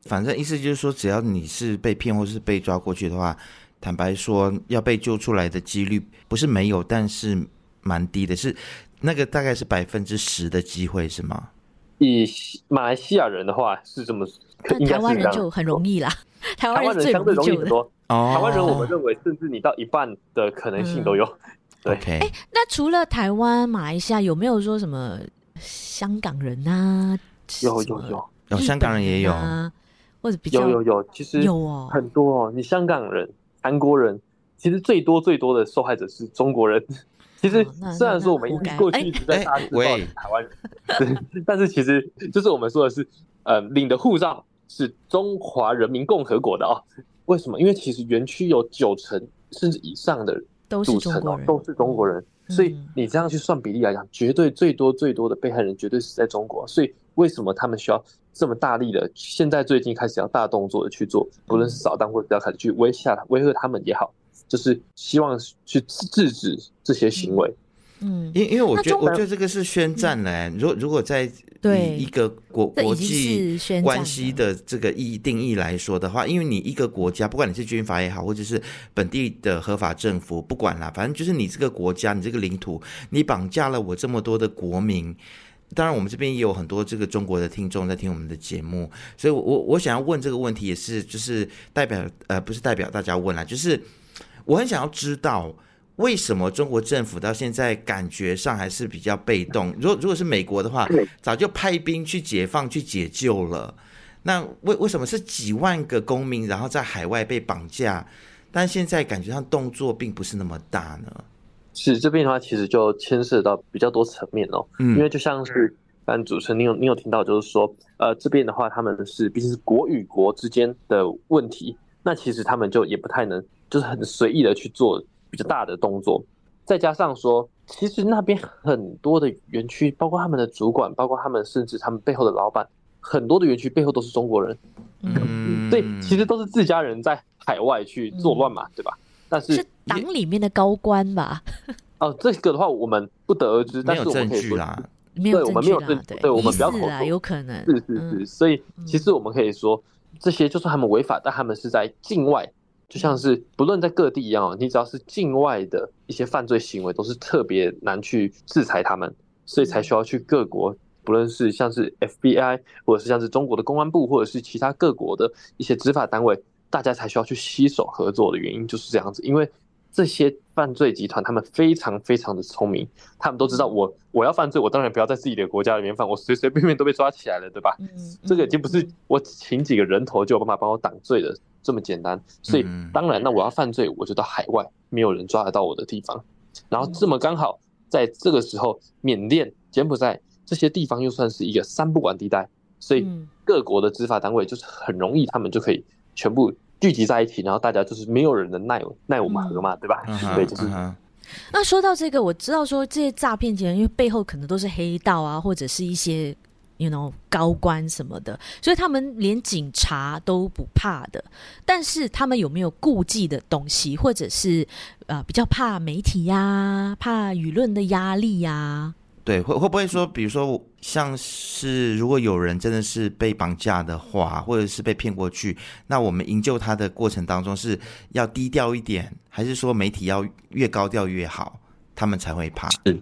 反正意思就是说，只要你是被骗或是被抓过去的话，坦白说，要被救出来的几率不是没有，但是蛮低的，是那个大概是百分之十的机会，是吗？以马来西亚人的话是这么，台湾人就很容易啦。台湾人相对容易很多。哦台湾人我们认为，甚至你到一半的可能性都有。嗯 对，哎、欸，那除了台湾、马来西亚，有没有说什么香港人啊？有有有，有香港人也有，或者比较有有有，其实有哦，很多哦。你香港人、韩国人，其实最多最多的受害者是中国人。其实虽然说我们过去一直在打台湾人，对，但是其实就是我们说的是，呃，领的护照是中华人民共和国的啊、哦。为什么？因为其实园区有九成甚至以上的人。都是中国人，都是中国人，所以你这样去算比例来讲，绝对最多最多的被害人绝对是在中国。所以为什么他们需要这么大力的？现在最近开始要大动作的去做，不论是扫荡或者要开始去威吓、威吓他们也好，就是希望去制止这些行为。嗯，因因为我觉得，我觉得这个是宣战嘞。如果如果在以一个国国际关系的这个意义定义来说的话，因为你一个国家，不管你是军阀也好，或者是本地的合法政府，不管啦，反正就是你这个国家，你这个领土，你绑架了我这么多的国民。当然，我们这边也有很多这个中国的听众在听我们的节目，所以我我我想要问这个问题，也是就是代表呃，不是代表大家问啦，就是我很想要知道。为什么中国政府到现在感觉上还是比较被动？如果如果是美国的话，早就派兵去解放、去解救了。那为为什么是几万个公民，然后在海外被绑架，但现在感觉上动作并不是那么大呢？是这边的话，其实就牵涉到比较多层面哦。嗯，因为就像是，刚主持人你有你有听到，就是说，呃，这边的话他们是毕竟是国与国之间的问题，那其实他们就也不太能，就是很随意的去做。比较大的动作，再加上说，其实那边很多的园区，包括他们的主管，包括他们，甚至他们背后的老板，很多的园区背后都是中国人。嗯，对，其实都是自家人在海外去作乱嘛，嗯、对吧？但是是党里面的高官吧？哦，这个的话我们不得而知，但是我们可以说，对，我们没有证据，对，我们不要口说，有可能是是是，所以其实我们可以说，这些就算他们违法，但他们是在境外。就像是不论在各地一样，你只要是境外的一些犯罪行为，都是特别难去制裁他们，所以才需要去各国，不论是像是 FBI，或者是像是中国的公安部，或者是其他各国的一些执法单位，大家才需要去携手合作的原因就是这样子。因为这些犯罪集团他们非常非常的聪明，他们都知道我我要犯罪，我当然不要在自己的国家里面犯，我随随便便都被抓起来了，对吧？这个已经不是我请几个人头就有办法帮我挡罪的。这么简单，所以当然，那我要犯罪，我就到海外没有人抓得到我的地方，然后这么刚好在这个时候，缅甸、柬埔寨这些地方又算是一个三不管地带，所以各国的执法单位就是很容易，他们就可以全部聚集在一起，然后大家就是没有人能奈奈我们何嘛，对吧？对，就是。那说到这个，我知道说这些诈骗集团，因为背后可能都是黑道啊，或者是一些。You know, 高官什么的，所以他们连警察都不怕的。但是他们有没有顾忌的东西，或者是呃比较怕媒体呀、啊，怕舆论的压力呀、啊？对，会会不会说，比如说像是如果有人真的是被绑架的话，或者是被骗过去，那我们营救他的过程当中是要低调一点，还是说媒体要越高调越好，他们才会怕？嗯。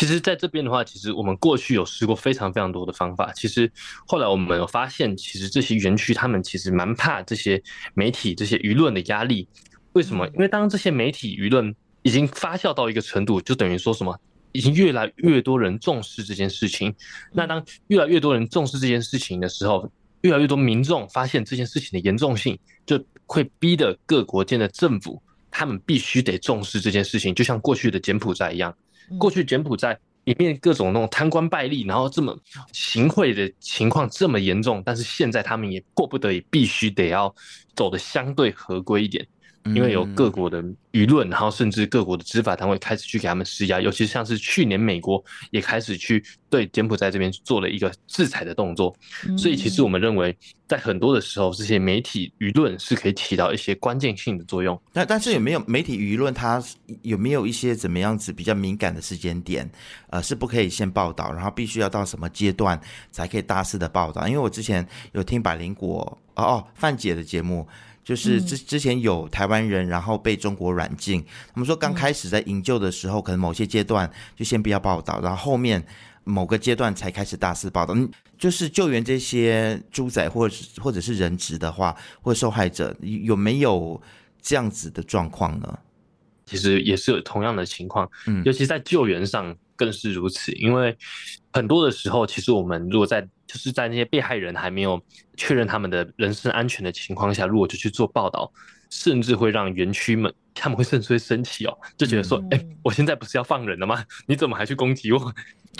其实，在这边的话，其实我们过去有试过非常非常多的方法。其实后来我们有发现，其实这些园区他们其实蛮怕这些媒体、这些舆论的压力。为什么？因为当这些媒体舆论已经发酵到一个程度，就等于说什么，已经越来越多人重视这件事情。那当越来越多人重视这件事情的时候，越来越多民众发现这件事情的严重性，就会逼得各国间的政府，他们必须得重视这件事情。就像过去的柬埔寨一样。过去柬埔寨里面各种那种贪官败吏，然后这么行贿的情况这么严重，但是现在他们也迫不得已，必须得要走的相对合规一点。因为有各国的舆论，然后甚至各国的执法单位开始去给他们施压，尤其像是去年美国也开始去对柬埔寨这边做了一个制裁的动作。所以其实我们认为，在很多的时候，这些媒体舆论是可以起到一些关键性的作用。但但是有没有媒体舆论，它有没有一些怎么样子比较敏感的时间点，呃，是不可以先报道，然后必须要到什么阶段才可以大肆的报道？因为我之前有听百灵果哦哦范姐的节目。就是之之前有台湾人，然后被中国软禁。他们说刚开始在营救的时候，可能某些阶段就先不要报道，然后后面某个阶段才开始大肆报道。嗯，就是救援这些猪仔或者或者是人质的话，或者受害者有没有这样子的状况呢？其实也是有同样的情况，嗯，尤其在救援上更是如此，因为很多的时候，其实我们如果在就是在那些被害人还没有确认他们的人身安全的情况下，如果就去做报道，甚至会让园区们他们会甚至会生气哦，就觉得说，哎、嗯欸，我现在不是要放人了吗？你怎么还去攻击我？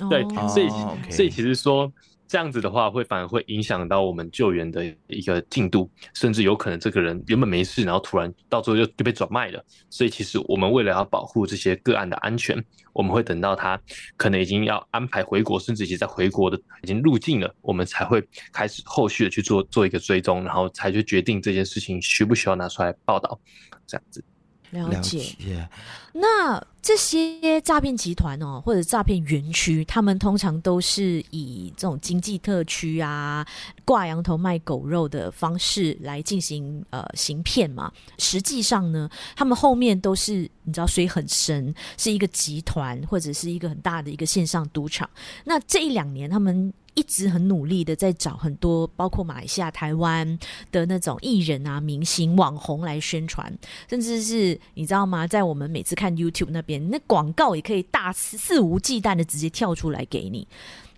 哦、对，所以、所以其实说。这样子的话，会反而会影响到我们救援的一个进度，甚至有可能这个人原本没事，然后突然到最后就就被转卖了。所以，其实我们为了要保护这些个案的安全，我们会等到他可能已经要安排回国，甚至已经在回国的已经入境了，我们才会开始后续的去做做一个追踪，然后才去决定这件事情需不需要拿出来报道，这样子。了解，那这些诈骗集团哦，或者诈骗园区，他们通常都是以这种经济特区啊，挂羊头卖狗肉的方式来进行呃行骗嘛。实际上呢，他们后面都是你知道水很深，是一个集团或者是一个很大的一个线上赌场。那这一两年他们。一直很努力的在找很多，包括马来西亚、台湾的那种艺人啊、明星、网红来宣传，甚至是你知道吗？在我们每次看 YouTube 那边，那广告也可以大肆肆无忌惮的直接跳出来给你。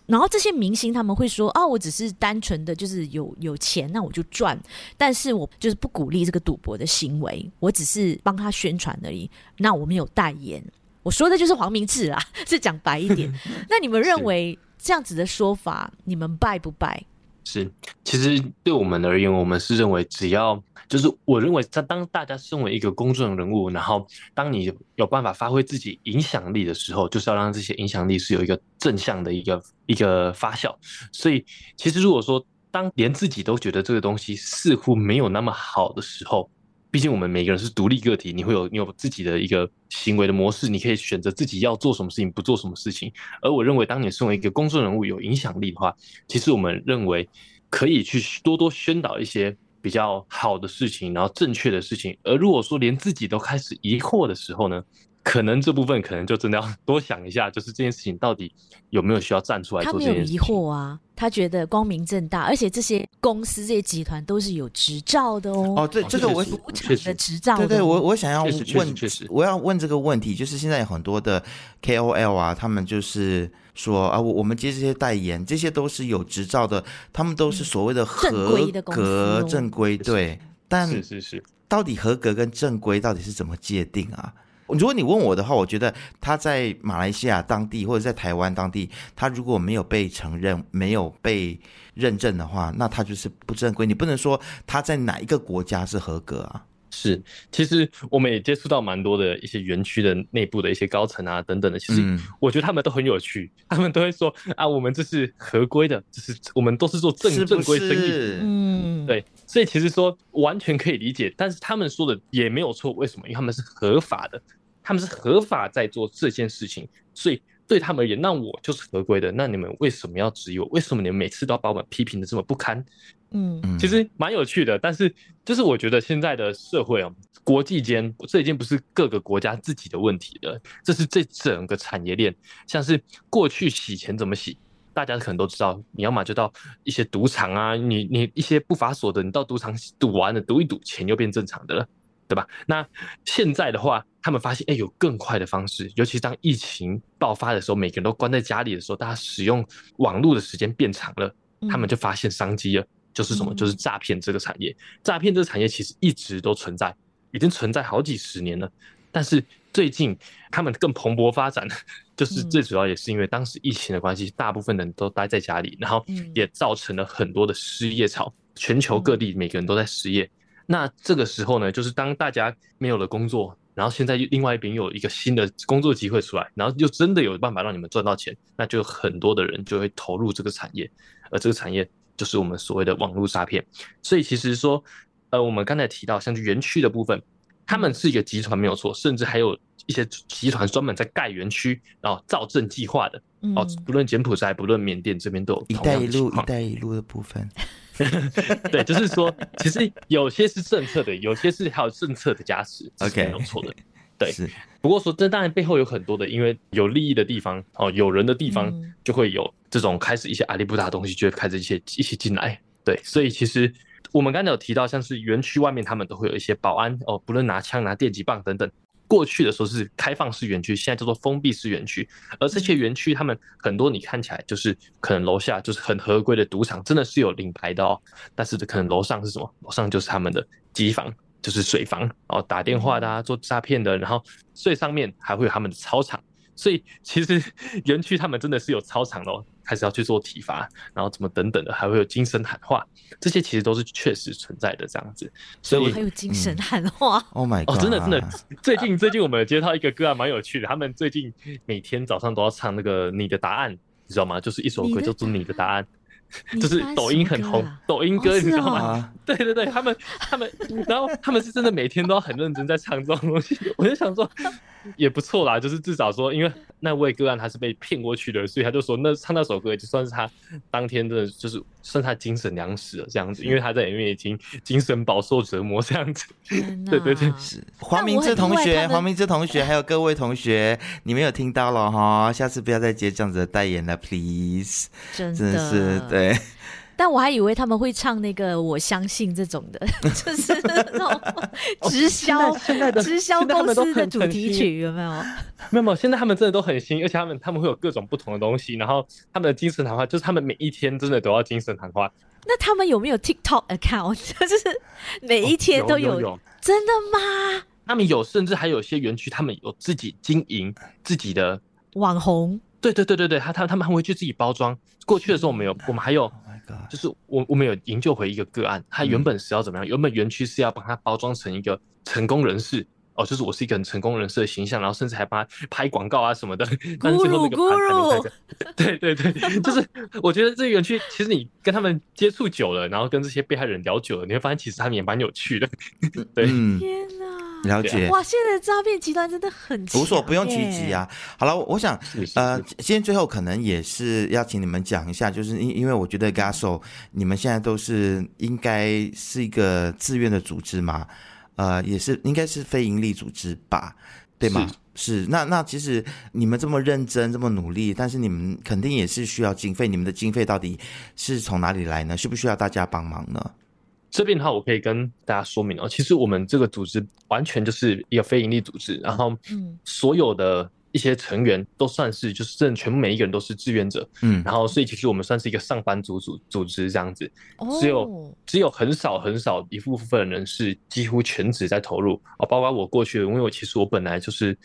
然后这些明星他们会说：“哦，我只是单纯的就是有有钱，那我就赚。但是我就是不鼓励这个赌博的行为，我只是帮他宣传而已。那我没有代言，我说的就是黄明志啊，是讲白一点。那你们认为？”这样子的说法，你们拜不拜？是，其实对我们而言，我们是认为，只要就是我认为，在当大家身为一个公众人物，然后当你有办法发挥自己影响力的时候，就是要让这些影响力是有一个正向的一个一个发酵。所以，其实如果说当连自己都觉得这个东西似乎没有那么好的时候，毕竟我们每个人是独立个体，你会有你有自己的一个行为的模式，你可以选择自己要做什么事情，不做什么事情。而我认为，当你身为一个公众人物有影响力的话，其实我们认为可以去多多宣导一些比较好的事情，然后正确的事情。而如果说连自己都开始疑惑的时候呢？可能这部分可能就真的要 多想一下，就是这件事情到底有没有需要站出来做这件事情。他没有疑惑啊，他觉得光明正大，而且这些公司、这些集团都是有执照的哦。哦，对，这个我赌场的执照。对对，我我想要问，我要问这个问题，就是现在有很多的 KOL 啊，他们就是说啊，我我们接这些代言，这些都是有执照的，他们都是所谓的合格正规，对。但是是是，到底合格跟正规到底是怎么界定啊？如果你问我的话，我觉得他在马来西亚当地或者在台湾当地，他如果没有被承认、没有被认证的话，那他就是不正规。你不能说他在哪一个国家是合格啊？是，其实我们也接触到蛮多的一些园区的内部的一些高层啊等等的。其实我觉得他们都很有趣，他们都会说啊，我们这是合规的，就是我们都是做正是是正规生意。嗯，对。所以其实说完全可以理解，但是他们说的也没有错。为什么？因为他们是合法的。他们是合法在做这件事情，所以对他们而言，那我就是合规的。那你们为什么要质疑我？为什么你们每次都要把我们批评的这么不堪？嗯，其实蛮有趣的。但是就是我觉得现在的社会啊，国际间这已经不是各个国家自己的问题了，这是这整个产业链。像是过去洗钱怎么洗，大家可能都知道，你要么就到一些赌场啊，你你一些不法所得，你到赌场赌完了，赌一赌，钱又变正常的了。对吧？那现在的话，他们发现，哎，有更快的方式。尤其当疫情爆发的时候，每个人都关在家里的时候，大家使用网络的时间变长了，他们就发现商机了。就是什么？就是诈骗这个产业。诈骗这个产业其实一直都存在，已经存在好几十年了。但是最近他们更蓬勃发展，就 就是最主要也是因为当时疫情的关系，大部分人都待在家里，然后也造成了很多的失业潮，全球各地每个人都在失业。那这个时候呢，就是当大家没有了工作，然后现在又另外一边又有一个新的工作机会出来，然后又真的有办法让你们赚到钱，那就很多的人就会投入这个产业，而这个产业就是我们所谓的网络诈骗。所以其实说，呃，我们刚才提到像是园区的部分，他们是一个集团没有错，甚至还有一些集团专门在盖园区，然后造镇计划的，哦，不论柬埔寨，不论缅甸这边都有。一带一路，一带一路的部分。对，就是说，其实有些是政策的，有些是还有政策的加持，OK，没有错的。对，不过说这当然背后有很多的，因为有利益的地方哦，有人的地方就会有这种开始一些阿里不达的东西就会开始一些一起进来。对，所以其实我们刚才有提到，像是园区外面他们都会有一些保安哦，不论拿枪拿电击棒等等。过去的时候是开放式园区，现在叫做封闭式园区。而这些园区，他们很多你看起来就是可能楼下就是很合规的赌场，真的是有领牌的哦。但是可能楼上是什么？楼上就是他们的机房，就是水房哦，打电话的啊，做诈骗的，然后最上面还会有他们的操场。所以其实园区他们真的是有操场的哦，开始要去做体罚，然后怎么等等的，还会有精神喊话，这些其实都是确实存在的这样子。所以还有精神喊话、嗯、，Oh my God！哦，真的真的，最近最近我们有接到一个歌啊，蛮有趣的。他们最近每天早上都要唱那个你的答案，你知道吗？就是一首歌叫做你的答案。就是抖音很红，抖音歌你知道吗？对对对，他们他们，然后他们是真的每天都很认真在唱这种东西，我就想说 也不错啦，就是至少说，因为那位歌案他是被骗过去的，所以他就说那唱那首歌也就算是他当天的，就是算他精神粮食了这样子，因为他在里面已经精神饱受折磨这样子。对对对，是黄明志同学，黄明志同学，还有各位同学，你们有听到了哈？下次不要再接这样子的代言了，please，真的是对。对，但我还以为他们会唱那个“我相信”这种的，就是那种直销、直销公司的主题曲，有没有？没有没有，现在他们真的都很新，而且他们他们会有各种不同的东西，然后他们的精神谈话就是他们每一天真的都要精神谈话。那他们有没有 TikTok account？就是每一天都有？哦、有有有真的吗？他们有，甚至还有一些园区，他们有自己经营自己的网红。对对对对对，他他他们还会去自己包装。过去的时候，我们有，我们还有，就是我我们有营救回一个个案，他原本是要怎么样？原本园区是要帮他包装成一个成功人士哦，就是我是一个很成功人士的形象，然后甚至还帮他拍广告啊什么的。但是最后那个对对 对，就是我觉得这个园区其实你跟他们接触久了，然后跟这些被害人聊久了，你会发现其实他们也蛮有趣的。对，嗯、天哪！了解哇！现在的诈骗集团真的很无所不用其极啊。好了，我想呃，今天最后可能也是要请你们讲一下，就是因因为我觉得 Gaso 你们现在都是应该是一个自愿的组织嘛，呃，也是应该是非盈利组织吧，对吗？是那那其实你们这么认真这么努力，但是你们肯定也是需要经费，你们的经费到底是从哪里来呢？需不需要大家帮忙呢？这边的话，我可以跟大家说明哦，其实我们这个组织完全就是一个非营利组织，然后，嗯，所有的一些成员都算是就是真的全部每一个人都是志愿者，嗯，然后所以其实我们算是一个上班族组组织这样子，只有只有很少很少一部分人是几乎全职在投入哦，包括我过去的，因为我其实我本来就是。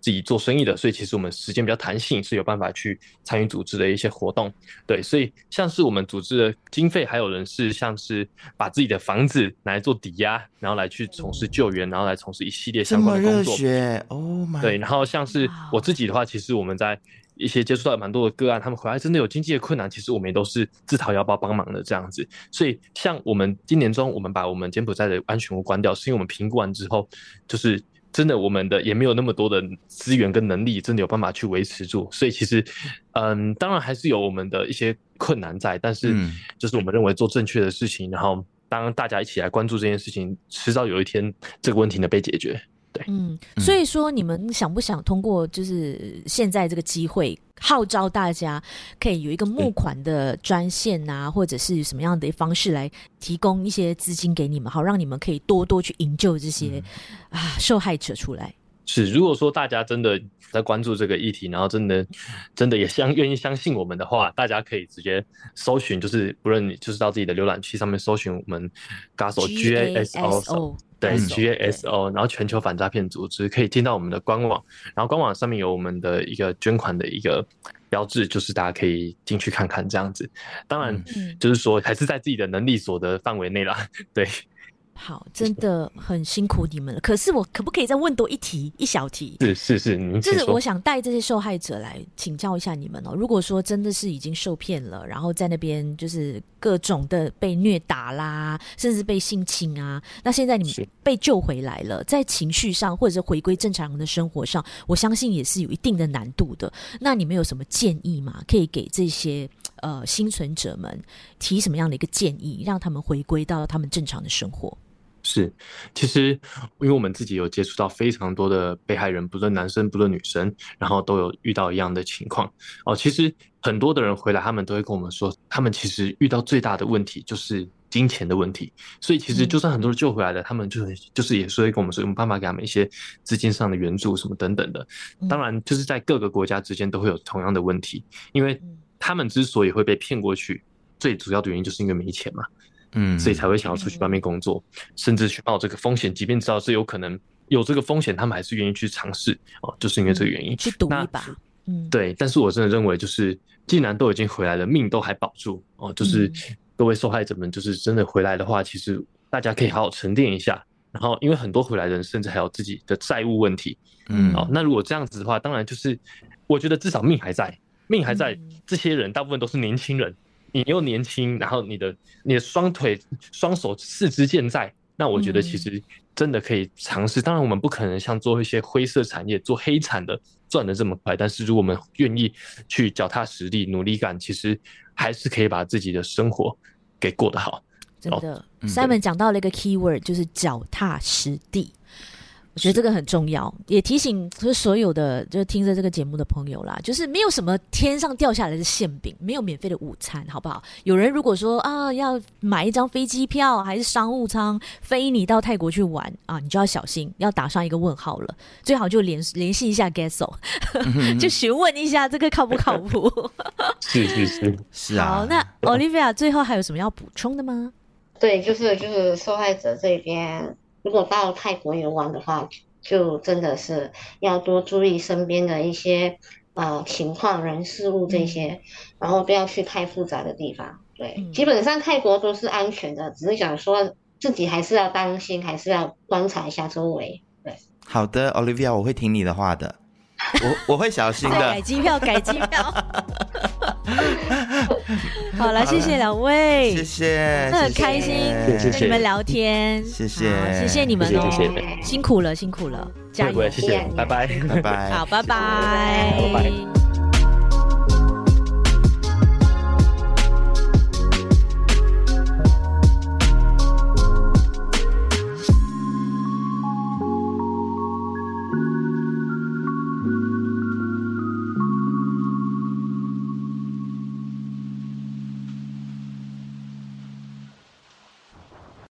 自己做生意的，所以其实我们时间比较弹性，是有办法去参与组织的一些活动。对，所以像是我们组织的经费，还有人是像是把自己的房子拿来做抵押，然后来去从事救援，然后来从事一系列相关的工作。哦，对，然后像是我自己的话，其实我们在一些接触到蛮多的个案，他们回来真的有经济的困难，其实我们也都是自掏腰包帮忙的这样子。所以像我们今年中，我们把我们柬埔寨的安全屋关掉，是因为我们评估完之后，就是。真的，我们的也没有那么多的资源跟能力，真的有办法去维持住。所以其实，嗯，当然还是有我们的一些困难在，但是就是我们认为做正确的事情，然后当大家一起来关注这件事情，迟早有一天这个问题能被解决。嗯，所以说你们想不想通过就是现在这个机会号召大家可以有一个募款的专线啊，或者是什么样的方式来提供一些资金给你们，好让你们可以多多去营救这些啊受害者出来。是，如果说大家真的在关注这个议题，然后真的真的也相愿意相信我们的话，大家可以直接搜寻，就是不论你就是到自己的浏览器上面搜寻我们 Gaso G A S O 对，GASO，然后全球反诈骗组织可以进到我们的官网，然后官网上面有我们的一个捐款的一个标志，就是大家可以进去看看这样子。当然，就是说还是在自己的能力所得范围内啦，对。好，真的很辛苦你们了。可是我可不可以再问多一题，一小题？是是是，您就是我想带这些受害者来请教一下你们哦。如果说真的是已经受骗了，然后在那边就是各种的被虐打啦，甚至被性侵啊，那现在你们被救回来了，在情绪上或者是回归正常人的生活上，我相信也是有一定的难度的。那你们有什么建议吗？可以给这些呃幸存者们提什么样的一个建议，让他们回归到他们正常的生活？是，其实因为我们自己有接触到非常多的被害人，不论男生不论女生，然后都有遇到一样的情况哦。其实很多的人回来，他们都会跟我们说，他们其实遇到最大的问题就是金钱的问题。所以其实就算很多人救回来了，他们就就是也是会跟我们说，有办法给他们一些资金上的援助什么等等的。当然，就是在各个国家之间都会有同样的问题，因为他们之所以会被骗过去，最主要的原因就是因为没钱嘛。嗯，所以才会想要出去外面工作，嗯、甚至去冒这个风险，即便知道是有可能有这个风险，他们还是愿意去尝试哦，就是因为这个原因、嗯、去赌一把。嗯，对。但是我真的认为，就是既然都已经回来了，命都还保住哦，就是各位受害者们，就是真的回来的话，其实大家可以好好沉淀一下。然后，因为很多回来人甚至还有自己的债务问题，嗯，哦，那如果这样子的话，当然就是我觉得至少命还在，命还在。这些人大部分都是年轻人。你又年轻，然后你的你的双腿、双手、四肢健在，那我觉得其实真的可以尝试。当然，我们不可能像做一些灰色产业、做黑产的赚的这么快，但是如果我们愿意去脚踏实地、努力干，其实还是可以把自己的生活给过得好。真的，Simon 讲到了一个 key word，就是脚踏实地。我觉得这个很重要，也提醒就是所有的就是听着这个节目的朋友啦，就是没有什么天上掉下来的馅饼，没有免费的午餐，好不好？有人如果说啊要买一张飞机票还是商务舱飞你到泰国去玩啊，你就要小心，要打上一个问号了，最好就联联系一下 Gasso，就询问一下这个靠不靠谱？是是是 是啊。好，那 Olivia 最后还有什么要补充的吗？对，就是就是受害者这边。如果到泰国游玩的话，就真的是要多注意身边的一些呃情况、人、事物这些，嗯、然后不要去太复杂的地方。对，嗯、基本上泰国都是安全的，只是想说自己还是要当心，还是要观察一下周围。对，好的，Olivia，我会听你的话的，我我会小心的。改机票，改机票。好了，谢谢两位，谢谢，很开心跟你们聊天，谢谢，谢谢你们哦，辛苦了，辛苦了，加油，谢谢，拜拜，拜拜，好，拜拜，拜拜。